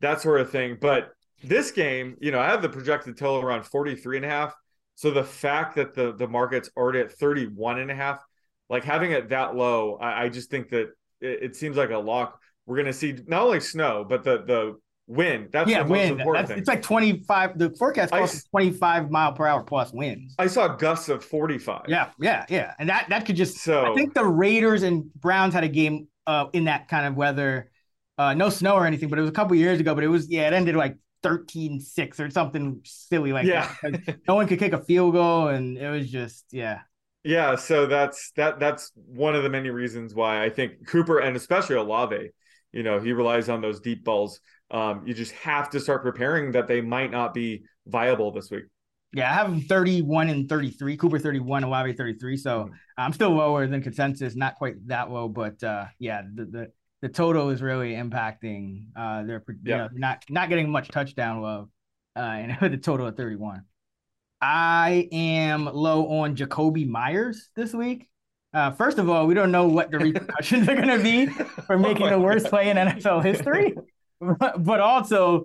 that sort of thing. But this game, you know, I have the projected total around 43 and a half. So the fact that the the market's already at 31 and a half, like having it that low, I, I just think that it, it, seems like a lock. We're gonna see not only snow, but the the wind. That's yeah, the wind. most important That's, it's like 25. The forecast I calls for 25 mile per hour plus winds. I saw gusts of 45. Yeah, yeah, yeah. And that that could just So I think the Raiders and Browns had a game uh in that kind of weather. Uh no snow or anything, but it was a couple years ago. But it was yeah, it ended like 13-6 or something silly like Yeah. that. no one could kick a field goal, and it was just yeah. Yeah, so that's that that's one of the many reasons why I think Cooper and especially Olave, you know, he relies on those deep balls. Um, you just have to start preparing that they might not be viable this week. Yeah, I have them 31 and 33. Cooper 31, Olave 33. So Mhm. I'm still lower than consensus, not quite that low, but uh yeah, the the, the total is really impacting uh you Yeah. know, not not getting much touchdown love uh and the total of 31. I am low on Jakobi Meyers this week. Uh, first of all, we don't know what the repercussions are going to be for Oh making my the worst God. play in NFL history. but, also,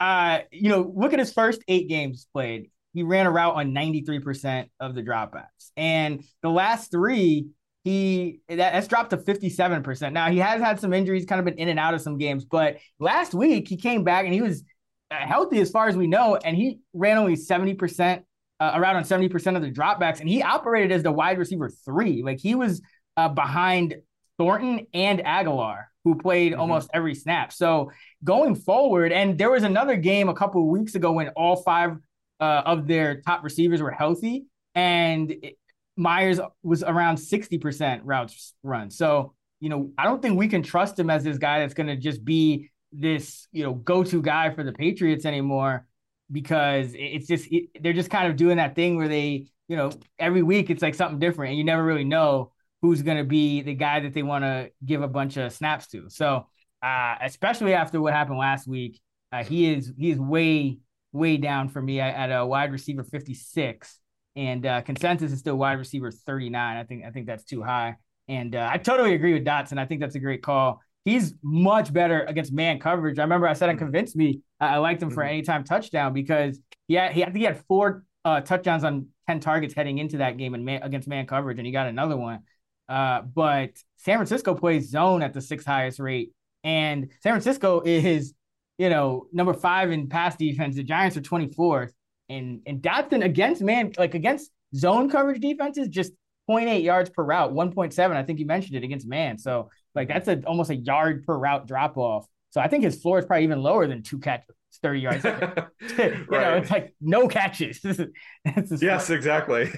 uh, you know, look at his first eight games played. He ran a route on 93% of the dropbacks. And the last three, he that, that's dropped to 57%. Now he has had some injuries, kind of been in and out of some games, but last week he came back and he was uh, healthy as far as we know, and he ran only 70%, uh, around on 70% of the dropbacks, and he operated as the wide receiver three. Like he was uh, behind Thornton and Agholor, who played Mhm. almost every snap. So going forward, and there was another game a couple of weeks ago when all five uh, of their top receivers were healthy, and it- Meyers was around 60% routes run. So, you know, I don't think we can trust him as this guy that's going to just be this, you know, go-to guy for the Patriots anymore because it's just it, they're just kind of doing that thing where they, you know, every week it's like something different and you never really know who's going to be the guy that they want to give a bunch of snaps to. So, uh, especially after what happened last week, uh, he is he is way way down for me at, at a wide receiver 56 and uh, consensus is still wide receiver 39. I think I think that's too high. And uh, I totally agree with Dotson. I think that's a great call. He's much better against man coverage. I remember I said it convinced me I liked him for Mhm. anytime touchdown because he had, he, I think he had four uh, touchdowns on 10 targets heading into that game and man, against man coverage, and he got another one. Uh, but San Francisco plays zone at the sixth highest rate, and San Francisco is, you know, number five in pass defense. The Giants are 24th, and and Dotson against man, like against zone coverage defenses, just 0.8 yards per route, 1.7. I think you mentioned it against man. So like that's a almost a yard per route drop off. So I think his floor is probably even lower than two catches, 30 yards. you right. know, it's like no catches. yes, exactly.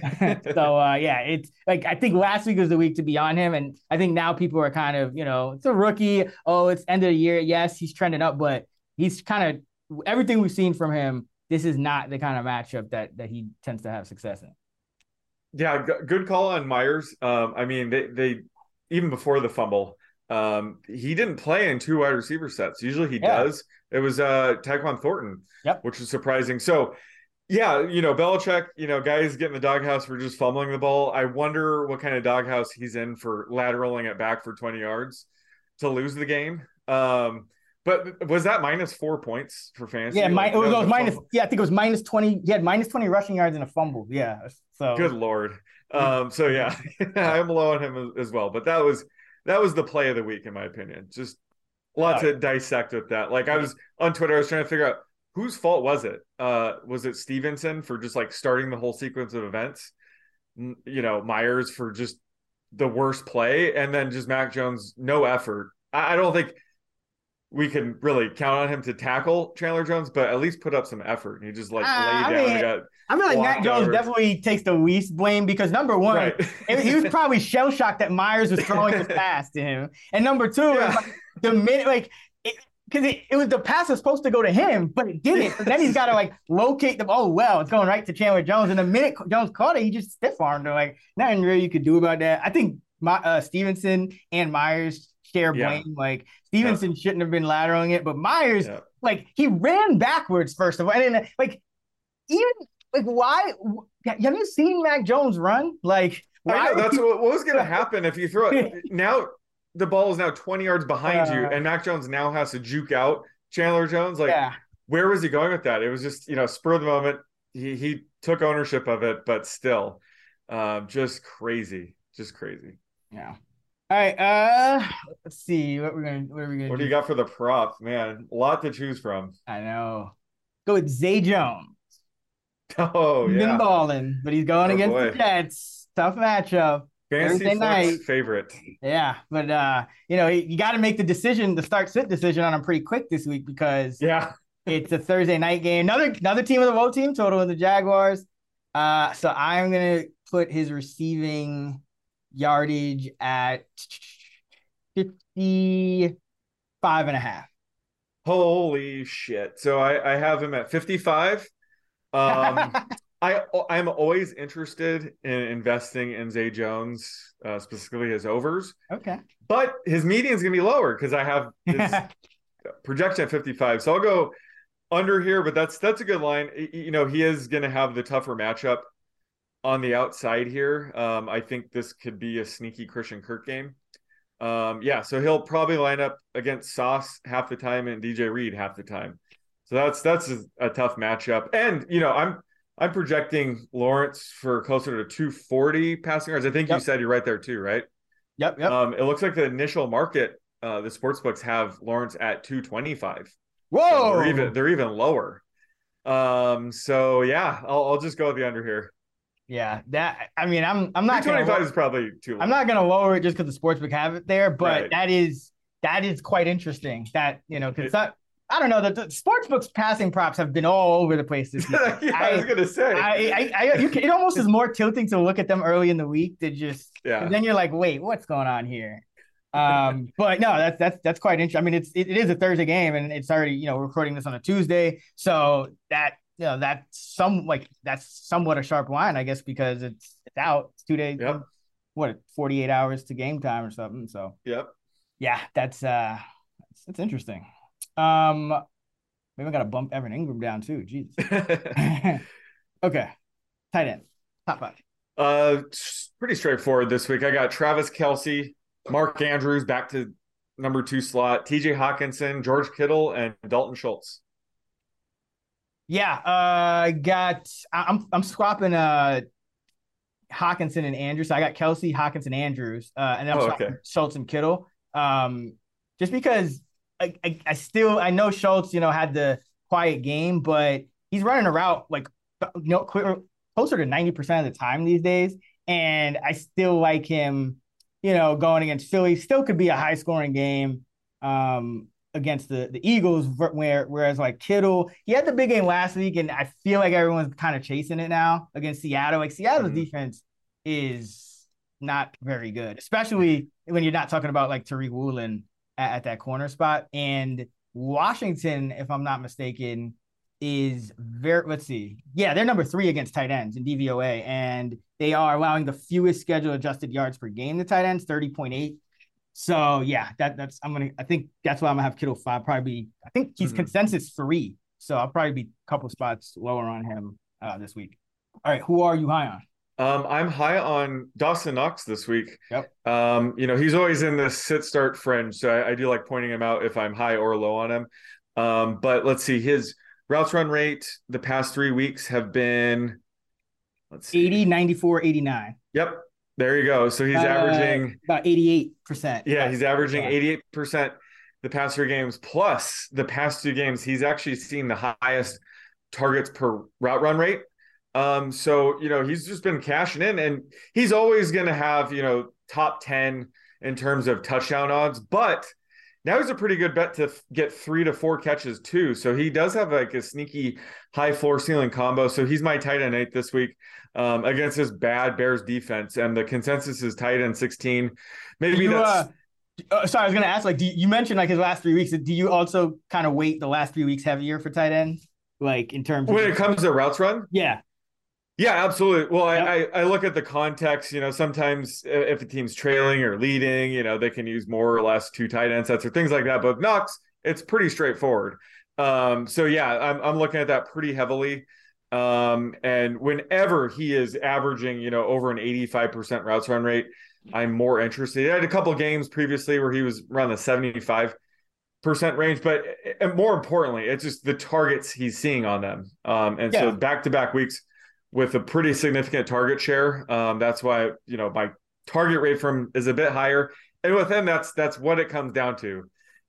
so uh, yeah, it's like I think last week was the week to be on him. And I think now people are kind of, you know, it's a rookie. Oh, it's end of the year. Yes, he's trending up, but he's kind of everything we've seen from him. This is not the kind of matchup that that he tends to have success in. Yeah, g- good call on Meyers. Um, I mean, they they even before the fumble, um, he didn't play in two wide receiver sets. Usually he yeah. does. It was uh Tyquan Thornton, yep. which is surprising. So yeah, you know, Belichick, you know, guys get in the doghouse for just fumbling the ball. I wonder what kind of doghouse he's in for lateraling it back for 20 yards to lose the game. Um, but was that minus four points for fantasy? Yeah, like, it was, it was minus. Yeah, I think it was minus twenty. He had minus twenty rushing yards and a fumble. Yeah. So good lord. Um. So yeah, I'm low on him as well. But that was that was the play of the week in my opinion. Just a lot to dissect with that. Like I was on Twitter, I was trying to figure out whose fault was it. Uh, was it Stevenson for just like starting the whole sequence of events? You know, Meyers for just the worst play, and then just Mac Jones no effort. I, I don't think we can really count on him to tackle Chandler Jones, but at least put up some effort. He just like uh, laid I down. Mean, got I mean, like Mac Jones over. definitely takes the least blame because number one, right. he was probably shell shocked that Meyers was throwing this pass to him, and number two, yeah. like, the minute like. because it, it, was the pass was supposed to go to him, but it didn't. So then he's got to like locate them. Oh well, it's going right to Chandler Jones. And the minute Jones caught it, he just stiff armed. Like nothing really you could do about that. I think my uh, Stevenson and Meyers share blame. Yeah. Like Stevenson yeah. shouldn't have been lateraling it, but Meyers, yeah. like he ran backwards first of all, and then, like even like why have you seen Mac Jones run? Like I know that's what, what was going to happen if you throw it now. The ball is now 20 yards behind uh, you, and Mac Jones now has to juke out Chandler Jones. Like, where was he going with that? It was just, you know, spur of the moment. He he took ownership of it, but still, um, just crazy, just crazy. Yeah. All right. Uh, let's see what we're gonna. What are we gonna? What do, do you got for the props, man? A lot to choose from. I know. Go with Zay Jones. Oh he's yeah. Been balling, but he's going oh, against boy. the Jets. Tough matchup. Fantasy Thursday night. favorite. Yeah, but uh, you know, you got to make the decision, the start sit decision on him pretty quick this week because yeah, it's a Thursday night game. Another another team of the woe team, total of the Jaguars. Uh, so I'm gonna put his receiving yardage at 55 and a half. Holy shit. So I, I have him at 55. Um, I I'm always interested in investing in Zay Jones, uh, specifically his overs. Okay. But his median is gonna be lower because I have his projection at 55. So I'll go under here, but that's that's a good line. You know, he is gonna have the tougher matchup on the outside here. Um, I think this could be a sneaky Christian Kirk game. Um, yeah, so he'll probably line up against Sauce half the time and DJ Reed half the time. So that's that's a, a tough matchup. And you know, I'm I'm projecting Lawrence for closer to 240 passing yards. I think yep. you said you're right there too, right? Yep. Yep. Um, it looks like the initial market, uh, the sports books have Lawrence at 225. Whoa, so they're even they're even lower. Um, so yeah, I'll, I'll just go with the under here. Yeah, that I mean, I'm I'm not twenty five is probably too. Low. I'm not gonna lower it just because the sportsbook have it there, but right. that is that is quite interesting. That you know, because I don't know the, the sportsbooks passing props have been all over the place this week. yeah, I, I, was gonna say. I, I, I you can, it almost is more tilting to look at them early in the week to just. Yeah. then you're like, wait, what's going on here? Um, but no, that's that's that's quite interesting. I mean, it's it, it is a Thursday game, and it's already you know recording this on a Tuesday, so that you know that's some like that's somewhat a sharp line, I guess, because it's it's out. It's two days. Yep. What forty eight hours to game time or something. So yep. Yeah, that's uh, that's, that's interesting. Um, maybe I got to bump Evan Engram down too. Jesus. okay, tight end, top five. Uh, pretty straightforward this week. I got Travis Kelce, Mark Andrews back to number two slot, T.J. Hockenson, George Kittle, and Dalton Schultz. Yeah, uh, got I'm I'm swapping uh Hockenson and Andrews. So I got Kelce, Hockenson, Andrews, uh, and then I'm Oh, swapping okay. Schultz and Kittle. Um, just because I, I I still I know Schultz, you know, had the quiet game, but he's running a route like you know closer to ninety percent of the time these days, and I still like him. You know, going against Philly still could be a high scoring game. Um, against the the Eagles, where whereas like Kittle, he had the big game last week, and I feel like everyone's kind of chasing it now against Seattle. Like Seattle's Mhm. defense is not very good, especially when you're not talking about like Tariq Woolen at, at that corner spot. And Washington, if I'm not mistaken, is very let's see. Yeah, they're number three against tight ends in DVOA, and they are allowing the fewest schedule adjusted yards per game to tight ends, 30.8. So yeah, that that's I'm gonna I think that's why I'm gonna have Kittle five. Probably be, I think he's Mhm. consensus three. So I'll probably be a couple spots lower on him uh this week. All right, who are you high on? Um, I'm high on Dawson Knox this week. Yep. Um, you know, he's always in the sit start fringe, so I, I do like pointing him out if I'm high or low on him. Um, but let's see, his routes run rate the past three weeks have been let's see. 80, 94, 89. Yep. There you go. So he's Uh, averaging about 88%. yeah, he's averaging Yeah. 88% the past three games. Plus the past two games, he's actually seen the highest targets per route run rate. Um, so you know, he's just been cashing in and he's always gonna have, you know, top 10 in terms of touchdown odds, but now he's a pretty good bet to get three to four catches too. So he does have like a sneaky high floor ceiling combo. So he's my tight end eight this week um, against this bad Bears defense, and the consensus is tight end sixteen. Maybe You, that's uh, uh, sorry, I was gonna ask. Like, do you, you mentioned like his last three weeks? Do you also kind of weight the last three weeks heavier for tight end, like in terms of when of? it comes to routes run. yeah, Yeah, absolutely. Well, Yep. I, I I look at the context. You know, sometimes if a team's trailing or leading, you know, they can use more or less two tight end sets or things like that. But Knox, it's pretty straightforward. Um, so yeah, I'm I'm looking at that pretty heavily. Um, and whenever he is averaging, you know, over an 85% routes run rate, I'm more interested. I had a couple games previously where he was around the 75 percent range, but and more importantly, it's just the targets he's seeing on them. Um, and so back to back weeks with a pretty significant target share. Um, that's why you know my target rate from is a bit higher, and with him, that's that's what it comes down to.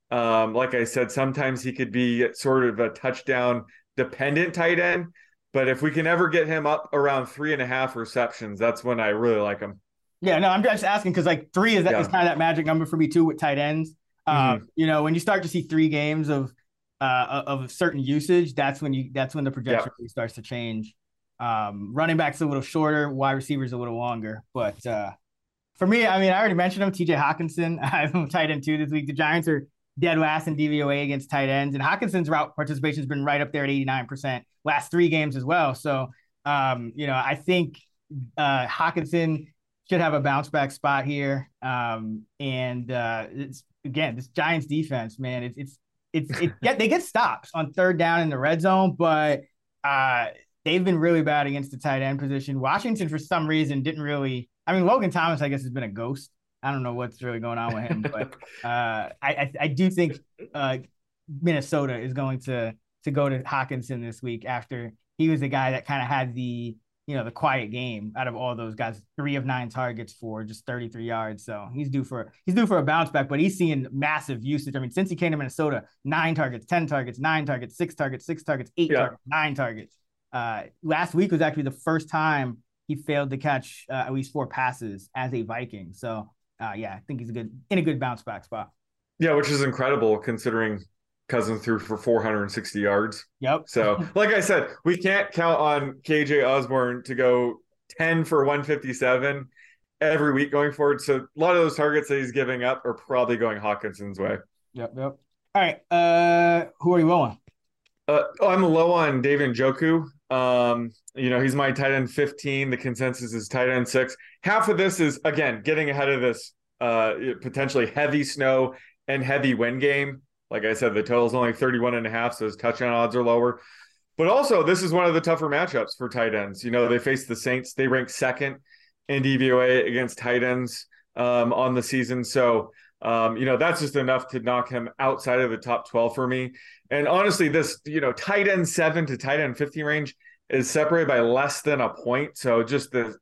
Um, like I said, sometimes he could be sort of a touchdown dependent tight end, but if we can ever get him up around three and a half receptions, that's when I really like him. yeah. No, I'm just asking because like three is that Yeah. is kind of that magic number for me too with tight ends. Um, you know, when you start to see three games of uh of certain usage, that's when you that's when the projection really starts to change. Um, running backs a little shorter, wide receivers a little longer, but uh, for me, I mean, I already mentioned him, T.J. Hockenson. I'm tight end two this week. The Giants are dead last in DVOA against tight ends, and Hockenson's route participation has been right up there at eighty nine percent last three games as well. So, um, you know, I think uh, Hockenson should have a bounce back spot here. Um, and uh, it's again this Giants defense, man. It's it's it's it get they get stops on third down in the red zone, but uh, they've been really bad against the tight end position. Washington, for some reason, didn't really. I mean, Logan Thomas, I guess, has been a ghost. I don't know what's really going on with him, but uh, I, I I do think uh, Minnesota is going to to go to Hockenson this week after he was the guy that kind of had the you know the quiet game out of all those guys. Three of nine targets for just 33 yards, so he's due for he's due for a bounce back. But he's seeing massive usage. I mean, since he came to Minnesota, nine targets, ten targets, nine targets, six targets, six targets, eight Yeah. targets, nine targets. Uh, last week was actually the first time he failed to catch uh, at least four passes as a Viking. So uh, yeah, I think he's a good in a good bounce back spot. Yeah, which is incredible considering Cousins threw for 460 yards. Yep. So, like I said, we can't count on KJ Osborn to go 10 for 157 every week going forward. So, a lot of those targets that he's giving up are probably going Hockenson's way. Yep. Yep. All right. Uh, who are you on? Uh, oh, I'm low on David Njoku. Um, you know, he's my tight end 15. The consensus is tight end six. Half of this is, again, getting ahead of this uh, potentially heavy snow and heavy wind game. Like I said, the total is only 31 and a half, so his touchdown odds are lower. But also, this is one of the tougher matchups for tight ends. You know, they face the Saints. They rank second in DVOA against tight ends um, on the season. So Um, you know, that's just enough to knock him outside of the top 12 for me. And honestly, this, you know, tight end seven to tight end 50 range is separated by less than a point. So just the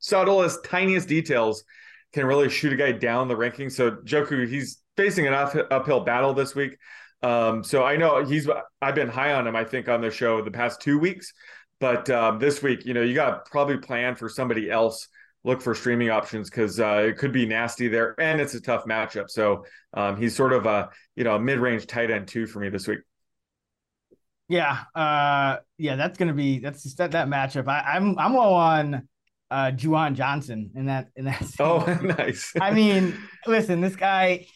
subtlest, tiniest details can really shoot a guy down the ranking. So Joku, he's facing an up, uphill battle this week. Um, so I know he's I've been high on him, I think, on the show the past two weeks. But um, this week, you know, you got probably plan for somebody else. Look for streaming options because uh, it could be nasty there, and it's a tough matchup. So um, he's sort of a you know mid range tight end two for me this week. Yeah, uh, yeah, that's gonna be that's that that matchup. I, I'm I'm low on uh Juwan Johnson in that in that. Oh, nice. I mean, listen, this guy,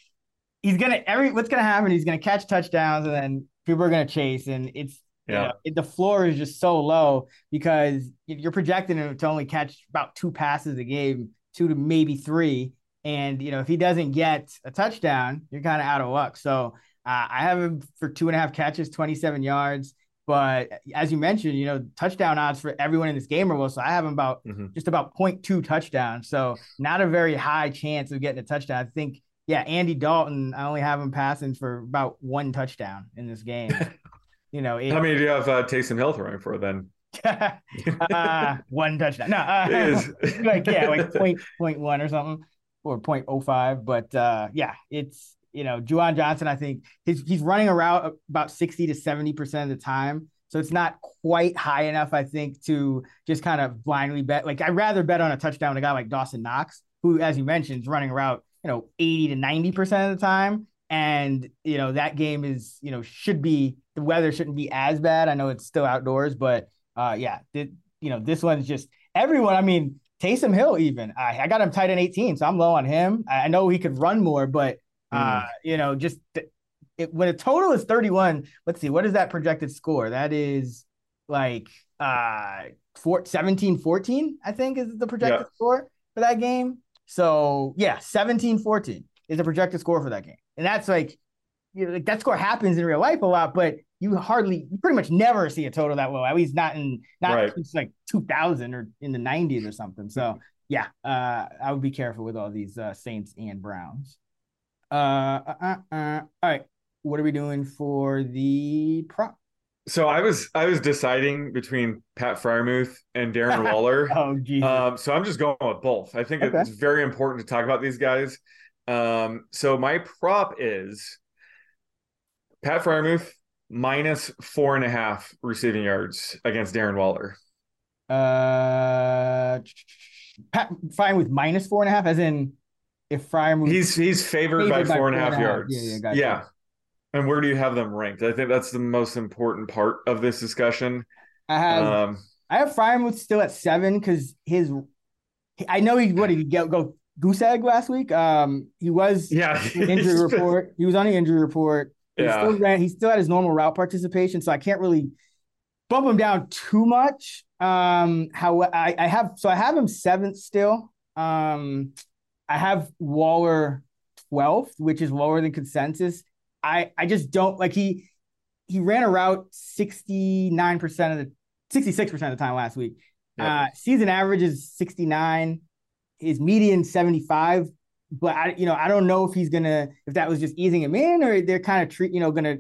he's gonna every what's gonna happen? He's gonna catch touchdowns, and then people are gonna chase, and it's yeah. You know, the floor is just so low because you're projecting him to only catch about two passes a game, two to maybe three. And you know, if he doesn't get a touchdown, you're kind of out of luck. So uh, I have him for two and a half catches, 27 yards. But as you mentioned, you know, touchdown odds for everyone in this game are low. So I have him about mm-hmm. just about 0.2 touchdowns. So not a very high chance of getting a touchdown. I think, yeah, Andy Dalton, I only have him passing for about one touchdown in this game. you know, it, how many do you have uh, Taysom Hill throwing for then? uh, one touchdown. No, uh, like yeah, like point point one or something, or point oh five. But uh, yeah, it's you know, Juwan Johnson. I think he's he's running around about sixty to seventy percent of the time. So it's not quite high enough, I think, to just kind of blindly bet. Like I'd rather bet on a touchdown with a guy like Dawson Knox, who, as you mentioned, is running around, you know, 80 to 90% of the time. And, you know, that game is, you know, should be the weather shouldn't be as bad. I know it's still outdoors, but uh, yeah, you know, this one's just everyone. I mean, Taysom Hill, even I, I got him tight in 18, so I'm low on him. I, I know he could run more, but uh, mm. you know, just it, when a total is 31, let's see, what is that projected score? That is like uh four, 17 14, I think is the projected yeah. score for that game. So yeah, 17 14 is the projected score for that game. And that's like you know, like that score happens in real life a lot, but you hardly, you pretty much never see a total that low. At least not in not right. like 2000 or in the 90s or something. So yeah, uh, I would be careful with all these uh, Saints and Browns. Uh, uh, uh, uh, all right, what are we doing for the prop? So I was I was deciding between Pat Freiermuth and Darren Waller. oh, Jesus. Um, so I'm just going with both. I think okay. it's very important to talk about these guys. Um, so my prop is Pat Freiermuth minus four and a half receiving yards against Darren Waller. Uh, Pat Freiermuth minus four and a half, as in if Freiermuth he's he's favored, favored by, by four and a half, half yards. Yeah, yeah, gotcha. yeah. And where do you have them ranked? I think that's the most important part of this discussion. I have um, I have Freiermuth still at seven because his I know he what did he go, go goose egg last week? Um, he was yeah injury report. He was on the injury report. He yeah. still ran, he still had his normal route participation, so I can't really bump him down too much. Um, how I, I have so I have him seventh still. Um, I have Waller 12th, which is lower than consensus. I I just don't like he he ran a route 69% of the 66% of the time last week. Yep. Uh, season average is 69, his median 75 but I, you know, I don't know if he's gonna if that was just easing him in or they're kind of treat, you know, gonna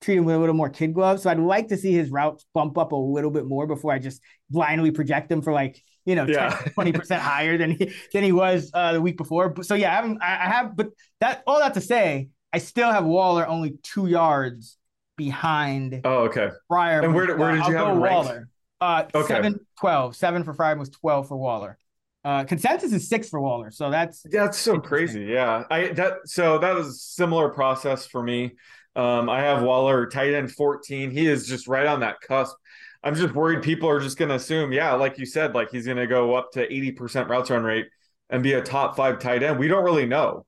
treat him with a little more kid gloves. So I'd like to see his routes bump up a little bit more before I just blindly project him for like you know yeah. 20 percent higher than he than he was uh, the week before. So yeah, I, haven't, I have, but that all that to say, I still have Waller only two yards behind. Oh, okay. Fryer. And where, where did you I'll have Waller? Uh, okay. 7, 12. Seven for Fryer was 12 for Waller. Uh, consensus is six for Waller, so that's that's so crazy. Yeah, I that so that was a similar process for me. Um, I have Waller tight end 14. He is just right on that cusp. I'm just worried people are just going to assume, yeah, like you said, like he's going to go up to 80% routes run rate and be a top five tight end. We don't really know.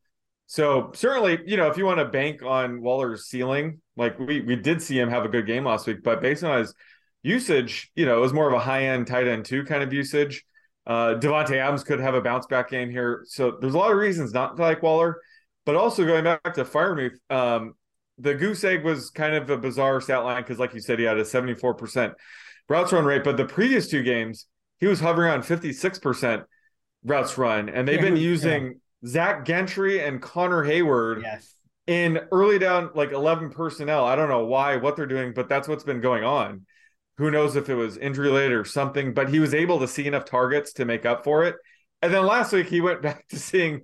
So certainly, you know, if you want to bank on Waller's ceiling, like we we did see him have a good game last week, but based on his usage, you know, it was more of a high end tight end two kind of usage. Uh, Davante Adams could have a bounce back game here. So there's a lot of reasons not to like Waller, but also going back to Freiermuth, um, the goose egg was kind of a bizarre stat line because, like you said, he had a 74% routes run rate, but the previous two games, he was hovering on 56% routes run, and they've yeah, been using Zach Gentry and Connor Heyward. Yes. in early down like 11 personnel. I don't know why, what they're doing, but that's what's been going on. Who knows if it was injury related or something, but he was able to see enough targets to make up for it. And then last week he went back to seeing,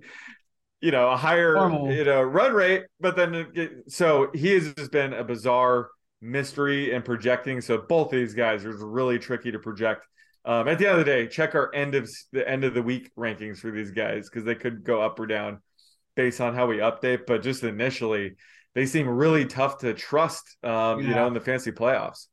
you know, a higher Normal. you know run rate, but then so he has just been a bizarre mystery and projecting. So both of these guys are really tricky to project. Um, at the end of the day, check our end of the end of the week rankings for these guys because they could go up or down based on how we update. But just initially, they seem really tough to trust. Um, you know, in the fancy playoffs.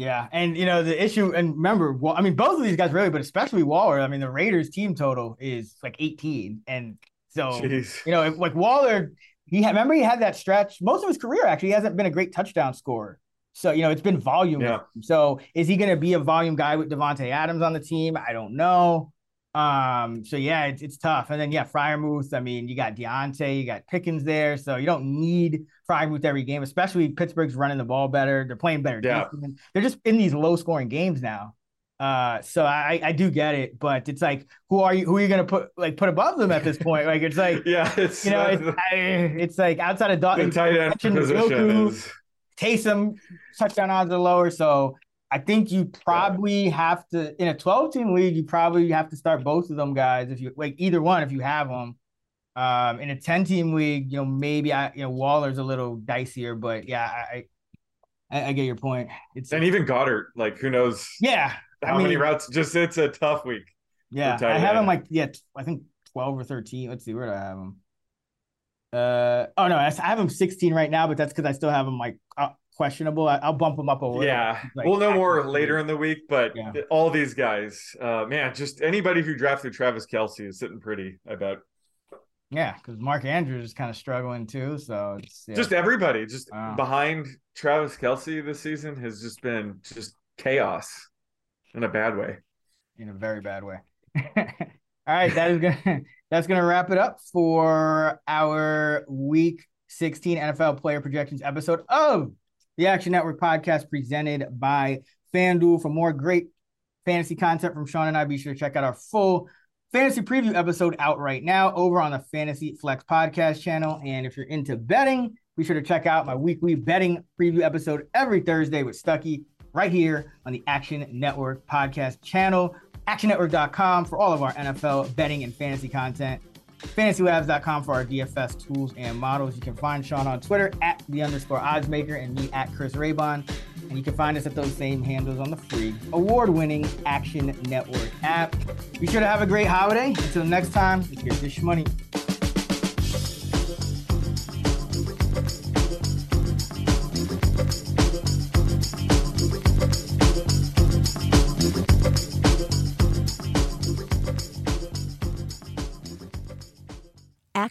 Yeah, and you know the issue, and remember, well, I mean, both of these guys really, but especially Waller. I mean, the Raiders team total is like 18, and so Jeez. you know, if, like Waller, he had, remember he had that stretch most of his career. Actually, he hasn't been a great touchdown scorer. So you know, it's been volume. Yeah. So is he going to be a volume guy with Davante Adams on the team? I don't know. Um. So yeah, it's it's tough. And then yeah, Freiermuth. I mean, you got Diontae, you got Pickens there, so you don't need Freiermuth every game. Especially Pittsburgh's running the ball better. They're playing better. Yeah. defense. They're just in these low scoring games now. Uh, so I I do get it, but it's like who are you who are you gonna put like put above them at this point? Like it's like Yeah, it's you know uh, it's, I, it's like outside of Dalton, tight end position Njoku, is Taysom touchdown odds are lower, so I think you probably have to in a 12 team league. You probably have to start both of them guys if you like either one if you have them. Um, in a 10 team league, you know maybe I you know Waller's a little dicier, but yeah, I I, I get your point. It's and even Goedert. Like, who knows yeah, how I mean, many routes? Just it's a tough week. Yeah, I have him like yeah, I think twelve or thirteen. Let's see, where do I have him? Uh oh no, I have him sixteen right now, but that's because I still have him like uh, questionable. I, I'll bump him up a little. Yeah, like, we'll know more later in the week, but Yeah. all these guys, uh, man, just anybody who drafted Travis Kelce is sitting pretty. I bet. Yeah, because Mark Andrews is kind of struggling too. So it's yeah. Just everybody, just Wow. behind Travis Kelce this season has just been just chaos in a bad way. in a very bad way. All right, that is gonna that's gonna wrap it up for our week 16 NFL player projections episode of the Action Network podcast presented by FanDuel. For more great fantasy content from Sean and I, be sure to check out our full fantasy preview episode out right now over on the Fantasy Flex podcast channel. And if you're into betting, be sure to check out my weekly betting preview episode every Thursday with Stuckey right here on the Action Network podcast channel. ActionNetwork.com for all of our NFL betting and fantasy content. FantasyLabs.com for our DFS tools and models. You can find Sean on Twitter at the underscore oddsmaker and me at Chris Raybon. And you can find us at those same handles on the free award-winning Action Network app. Be sure to have a great holiday. Until next time, it's your money.